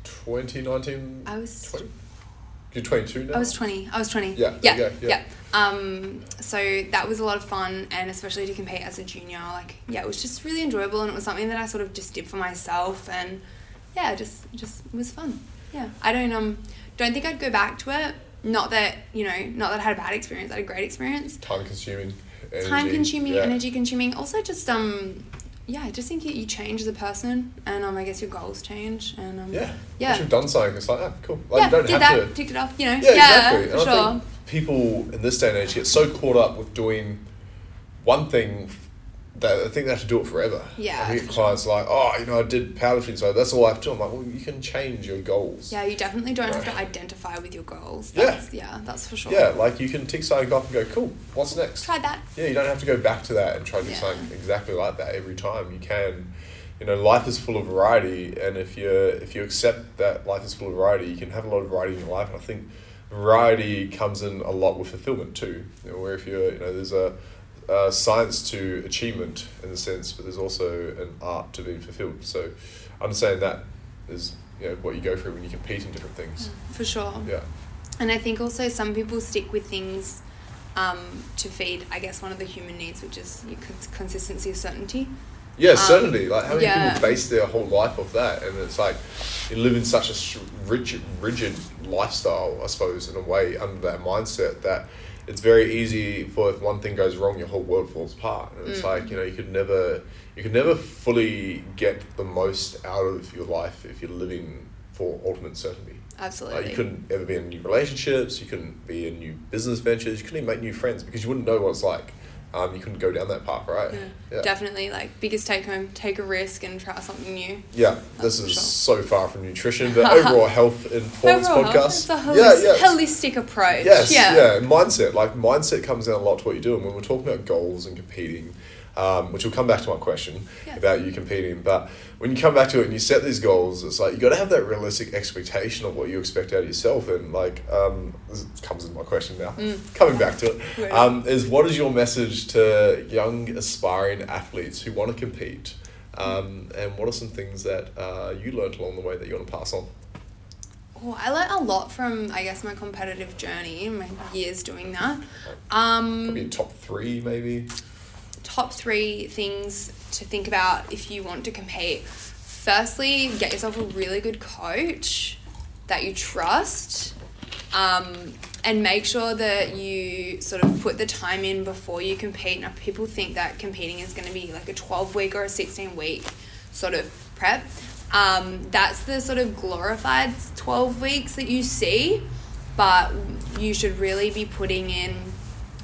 2019, I was 20? You're 22 now? I was 20. I was 20. Yeah, Yeah. yeah. yeah. Um, so that was a lot of fun, and especially to compete as a junior, like, yeah, it was just really enjoyable, and it was something that I sort of just did for myself, and yeah, just just it was fun. Yeah. I don't um don't think I'd go back to it. Not that you know, not that I had a bad experience. I had a great experience. Time consuming. Time consuming, yeah. energy consuming. Also, just um. Yeah, I just think you you change as a person, and um, I guess your goals change, and um, Yeah. yeah, Once you've done something, it's like, ah, cool. Like, yeah, you don't did have that, to. ticked it off, you know, Yeah, yeah, exactly. And I sure. think people in this day and age get so caught up with doing one thing that I think they have to do it forever. Yeah, I for clients like, oh, you know, I did powerlifting, so that's all I have to do. I'm like, well, you can change your goals. Yeah, you definitely don't have to identify with your goals. Yeah. That's, yeah, that's for sure. Yeah, like you can tick something off and go, cool, what's next? Try that. Yeah, you don't have to go back to that and try to do Yeah. something exactly like that every time. You can, you know, life is full of variety, and if you if you accept that life is full of variety, you can have a lot of variety in your life. And I think variety comes in a lot with fulfillment too. You know, where if you're, you know, there's a uh, science to achievement in a sense, but there's also an art to being fulfilled. So, understanding that is you know what you go through when you compete in different things. For sure. Yeah. And I think also some people stick with things um, to feed, I guess, one of the human needs, which is consistency of certainty. Yeah, Um, certainly. Like how many yeah. people base their whole life off that, and it's like you live in such a rigid, rigid lifestyle, I suppose, in a way, under that mindset that it's very easy for if one thing goes wrong, your whole world falls apart. And it's Mm. like you know you could never, you could never fully get the most out of your life if you're living for ultimate certainty. Absolutely. Like you couldn't ever be in new relationships, you couldn't be in new business ventures, you couldn't even make new friends because you wouldn't know what it's like. Um, you couldn't go down that path, right? Yeah. Definitely, like biggest take home, take a risk and try something new. Yeah, this That's is sure. so far from nutrition, but overall health and performance Overall, podcast. it's a yeah, holis- yeah. holistic approach. Yes, yeah. yeah. mindset. Like mindset comes down a lot to what you do. And when we're talking about goals and competing, um, which will come back to my question about you competing, but when you come back to it and you set these goals, it's like you got to have that realistic expectation of what you expect out of yourself. And like, um, this comes into my question now. Mm. Coming back to it, um, is what is your message to young aspiring athletes who want to compete? Um, and what are some things that uh, you learned along the way that you want to pass on? Oh, I learned a lot from, I guess, my competitive journey and my years doing that. Um, top three, maybe. Top three things to think about if you want to compete. Firstly, get yourself a really good coach that you trust. Um, and make sure that you sort of put the time in before you compete. Now, people think that competing is going to be like a 12 week or a 16 week sort of prep. Um, that's the sort of glorified 12 weeks that you see, but you should really be putting in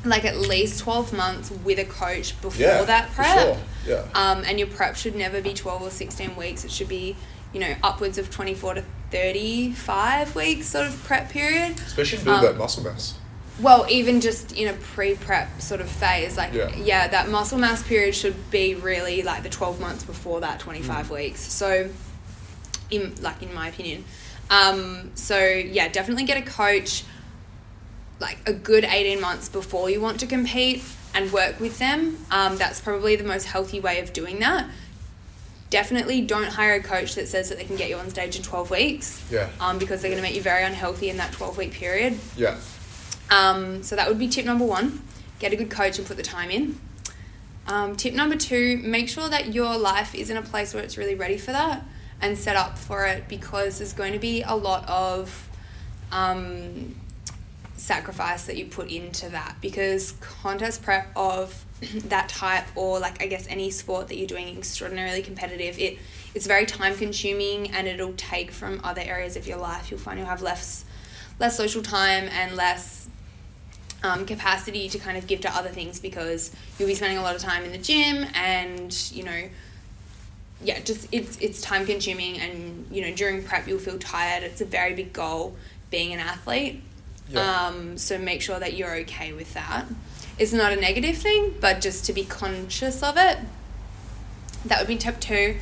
like at least 12 months with a coach before Yeah, that prep. sure, yeah. Um, and your prep should never be 12 or 16 weeks. It should be, you know, upwards of 24 to 35 weeks sort of prep period. Especially build Um, that muscle mass. Well, even just in a pre-prep sort of phase, like Yeah. yeah. that muscle mass period should be really like the twelve months before that twenty five Mm. weeks. So, in like in my opinion, um, so yeah, definitely get a coach, like a good eighteen months before you want to compete, and work with them. Um, that's probably the most healthy way of doing that. Definitely don't hire a coach that says that they can get you on stage in twelve weeks. Yeah. Um, because they're going to make you very unhealthy in that twelve week period. Yeah. Um, so that would be tip number one. Get a good coach and put the time in. Um, tip number two, make sure that your life is in a place where it's really ready for that and set up for it because there's going to be a lot of um, sacrifice that you put into that. Because contest prep of that type or like I guess any sport that you're doing extraordinarily competitive it it's very time consuming and it'll take from other areas of your life. You'll find you'll have less less social time and less um, capacity to kind of give to other things because you'll be spending a lot of time in the gym and you know yeah just it's it's time consuming and you know during prep you'll feel tired. It's a very big goal being an athlete Um, so make sure that you're okay with that. It's not a negative thing but just to be conscious of it. That would be tip two.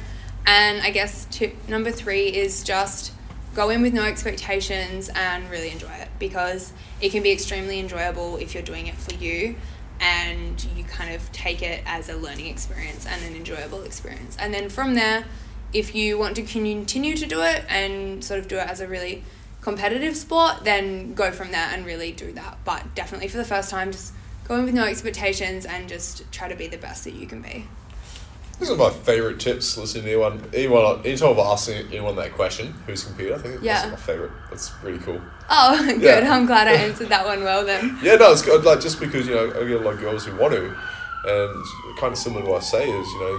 And i guess tip number three is just go in with no expectations and really enjoy it because it can be extremely enjoyable if you're doing it for you and you kind of take it as a learning experience and an enjoyable experience. And then from there if you want to continue to do it and sort of do it as a really competitive sport then go from there and really do that but definitely for the first time just go in with no expectations and just try to be the best that you can be This is my favourite tips. Listening to anyone, anyone, anytime I've asked anyone that question, who's competed, I think Yeah. that's my favourite. That's really cool. oh good Yeah. i'm glad i answered that one well then Yeah, no, it's good. Like just because you know I get a lot of girls who want to, and kind of similar to what I say is you know,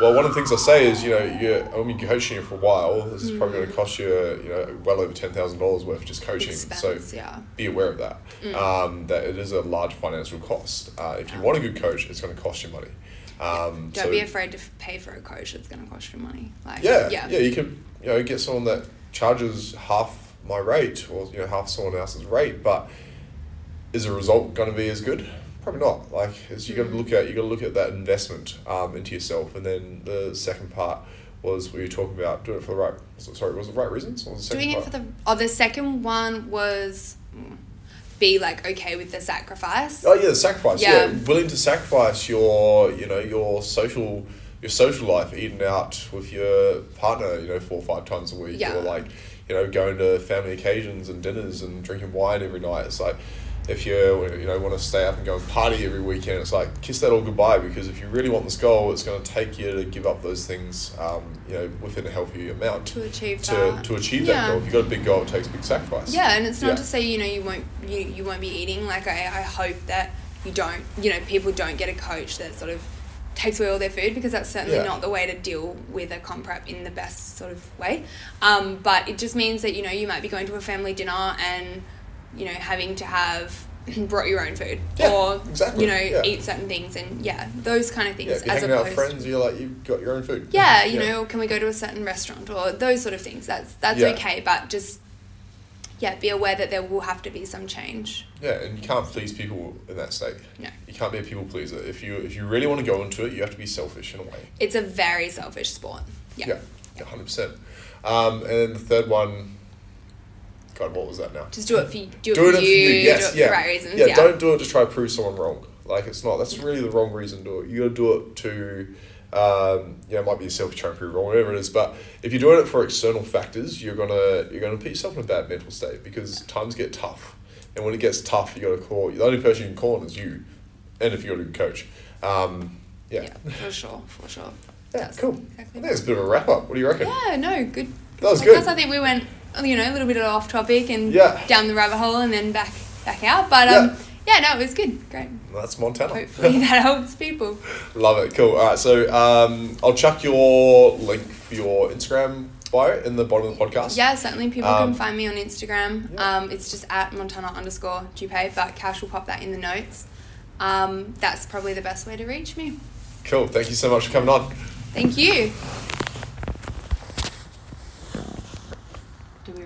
well, one of the things I say is you know you're mean, coaching you for a while. This is probably going to cost you you know well over ten thousand dollars worth of just coaching. Expense, so yeah. be aware of that. Mm. Um, that it is a large financial cost. Uh, if you want a good coach, it's going to cost you money. Um, don't so- be afraid to pay for a coach It's going to cost you money like yeah, yeah yeah, You can you know get someone that charges half my rate or you know half someone else's rate, but is the result going to be as good? Probably not. Like it's, you got to look at you got to look at that investment um, into yourself, and then the second part was we were talking about doing it for the right. Sorry, was it the right reasons? Or the second doing it for the oh the second one was mm, be like okay with the sacrifice. Oh yeah, the sacrifice. Yeah. Yeah. willing to sacrifice your, you know, your social, your social life, eating out with your partner, you know, four or five times a week, Yeah. or like, you know, going to family occasions and dinners and drinking wine every night. It's like, if you you know want to stay up and go and party every weekend, it's like kiss that all goodbye because if you really want this goal, it's going to take you to give up those things, um, you know, within a healthy amount To achieve to, that. to achieve that goal. If you've got a big goal, it takes big sacrifice. Yeah, and it's not Yeah. to say you know you won't you, you won't be eating. Like I, I hope that you don't you know people don't get a coach that sort of takes away all their food because that's certainly Yeah. not the way to deal with a comp prep in the best sort of way. Um, but it just means that you know you might be going to a family dinner and you know having to have brought your own food Yeah, or exactly, you know yeah. eat certain things and yeah those kind of things Yeah, if you're as out opposed with friends, you're like you've got your own food. yeah you know can we go to a certain restaurant or those sort of things that's that's okay but just yeah be aware that there will have to be some change Yeah, and you can't please people in that state. No. You can't be a people pleaser. If you if you really want to go into it, you have to be selfish in a way. it's a very selfish sport yeah, Yeah, hundred percent. Um, and then the third one, God, what was that now? just do it for you do it Do for it you, for you. Yes, do it yeah. for the right reasons yeah, yeah, don't do it to try to prove someone wrong. Like it's not. That's really the wrong reason to do it. You got to do it to, um, you know, it might be yourself trying to prove wrong, whatever it is. But if you're doing it for external factors, you're gonna you're gonna put yourself in a bad mental state because times get tough, and when it gets tough, you got to call. The only person you can call on is you, and if you got a good coach. Um, yeah. yeah for sure for sure Yeah, That's cool. I think it's a bit of a wrap up. What do you reckon? yeah no good That was podcast. good. I think we went you know a little bit of off topic and Yeah. down the rabbit hole and then back back out but um yeah, no it was good great That's Montana. hopefully that helps people Love it. Cool. All right. So um, I'll chuck your link for your Instagram bio in the bottom of the podcast. Yeah, certainly people Um, can find me on Instagram. yeah. Um, it's just at Montana underscore Dupe, but Cash will pop that in the notes. Um, that's probably the best way to reach me. Cool. Thank you so much for coming on. Thank you.